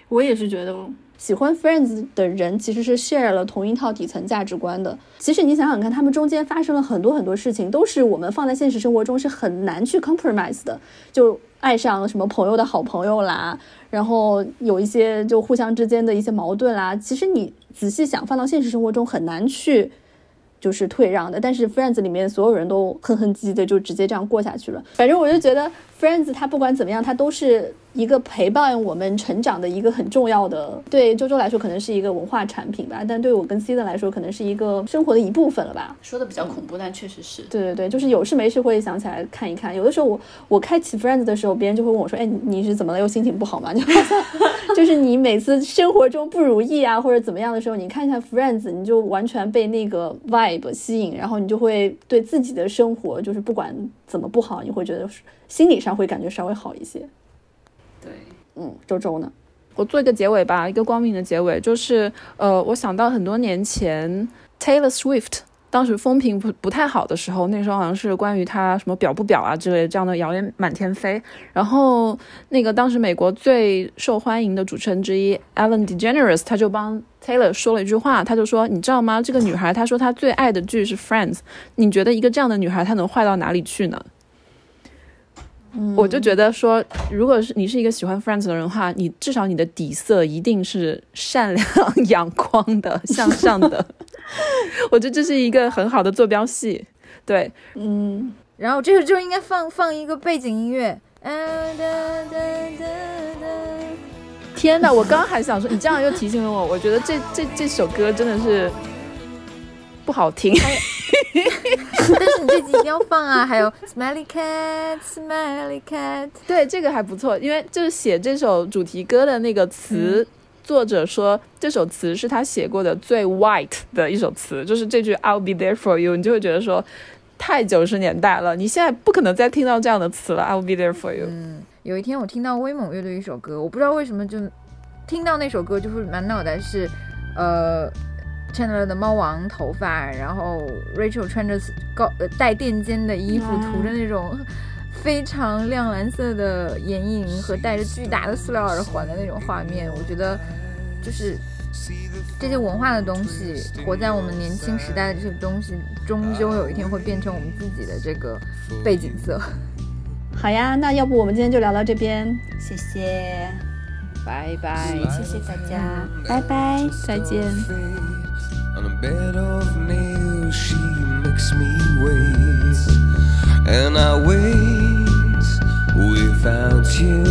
我也是觉得。喜欢 Friends 的人其实是 share 了同一套底层价值观的。其实你想想看，他们中间发生了很多很多事情，都是我们放在现实生活中是很难去 compromise 的。就爱上什么朋友的好朋友啦，然后有一些就互相之间的一些矛盾啦。其实你仔细想，放到现实生活中很难去就是退让的。但是 Friends 里面所有人都哼哼唧唧的就直接这样过下去了。反正我就觉得 Friends 它不管怎么样，它都是。一个陪伴我们成长的一个很重要的，对周周来说可能是一个文化产品吧，但对我跟 C 的来说可能是一个生活的一部分了吧。说的比较恐怖，但确实是。对对对，就是有事没事会想起来看一看。有的时候我我开启 Friends 的时候，别人就会问我说：“哎，你是怎么了？又心情不好吗？” 就就是你每次生活中不如意啊，或者怎么样的时候，你看一下 Friends，你就完全被那个 vibe 吸引，然后你就会对自己的生活，就是不管怎么不好，你会觉得心理上会感觉稍微好一些。对。嗯，周周呢？我做一个结尾吧，一个光明的结尾，就是呃，我想到很多年前 Taylor Swift 当时风评不不太好的时候，那时候好像是关于他什么表不表啊之类的这样的谣言满天飞。然后那个当时美国最受欢迎的主持人之一 Ellen DeGeneres 他就帮 Taylor 说了一句话，他就说：“你知道吗？这个女孩她说她最爱的剧是 Friends，你觉得一个这样的女孩她能坏到哪里去呢？”我就觉得说，如果是你是一个喜欢 Friends 的人的话，你至少你的底色一定是善良、阳光的、向上的。我觉得这是一个很好的坐标系。对，嗯，然后这个就应该放放一个背景音乐。天哪！我刚刚还想说，你这样又提醒了我，我觉得这这这首歌真的是不好听。但是你这集一定要放啊！还有 Smelly Cat, Smelly Cat，对，这个还不错，因为就是写这首主题歌的那个词，作者说这首词是他写过的最 white 的一首词，就是这句 I'll be there for you，你就会觉得说太九十年代了，你现在不可能再听到这样的词了。I'll be there for you。嗯，有一天我听到威猛乐队一首歌，我不知道为什么就听到那首歌，就是满脑袋是呃。Chandler 的猫王头发，然后 Rachel 穿着高呃带垫肩的衣服，涂着那种 非常亮蓝色的眼影和戴着巨大的塑料耳环的那种画面，我觉得就是这些文化的东西，活在我们年轻时代的这些东西，终究有一天会变成我们自己的这个背景色。好呀，那要不我们今天就聊到这边，谢谢，拜拜，谢谢大家，拜拜，再见。On a bed of nails, she makes me wait. And I wait without you.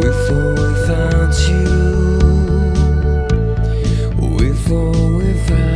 With or without you. With or without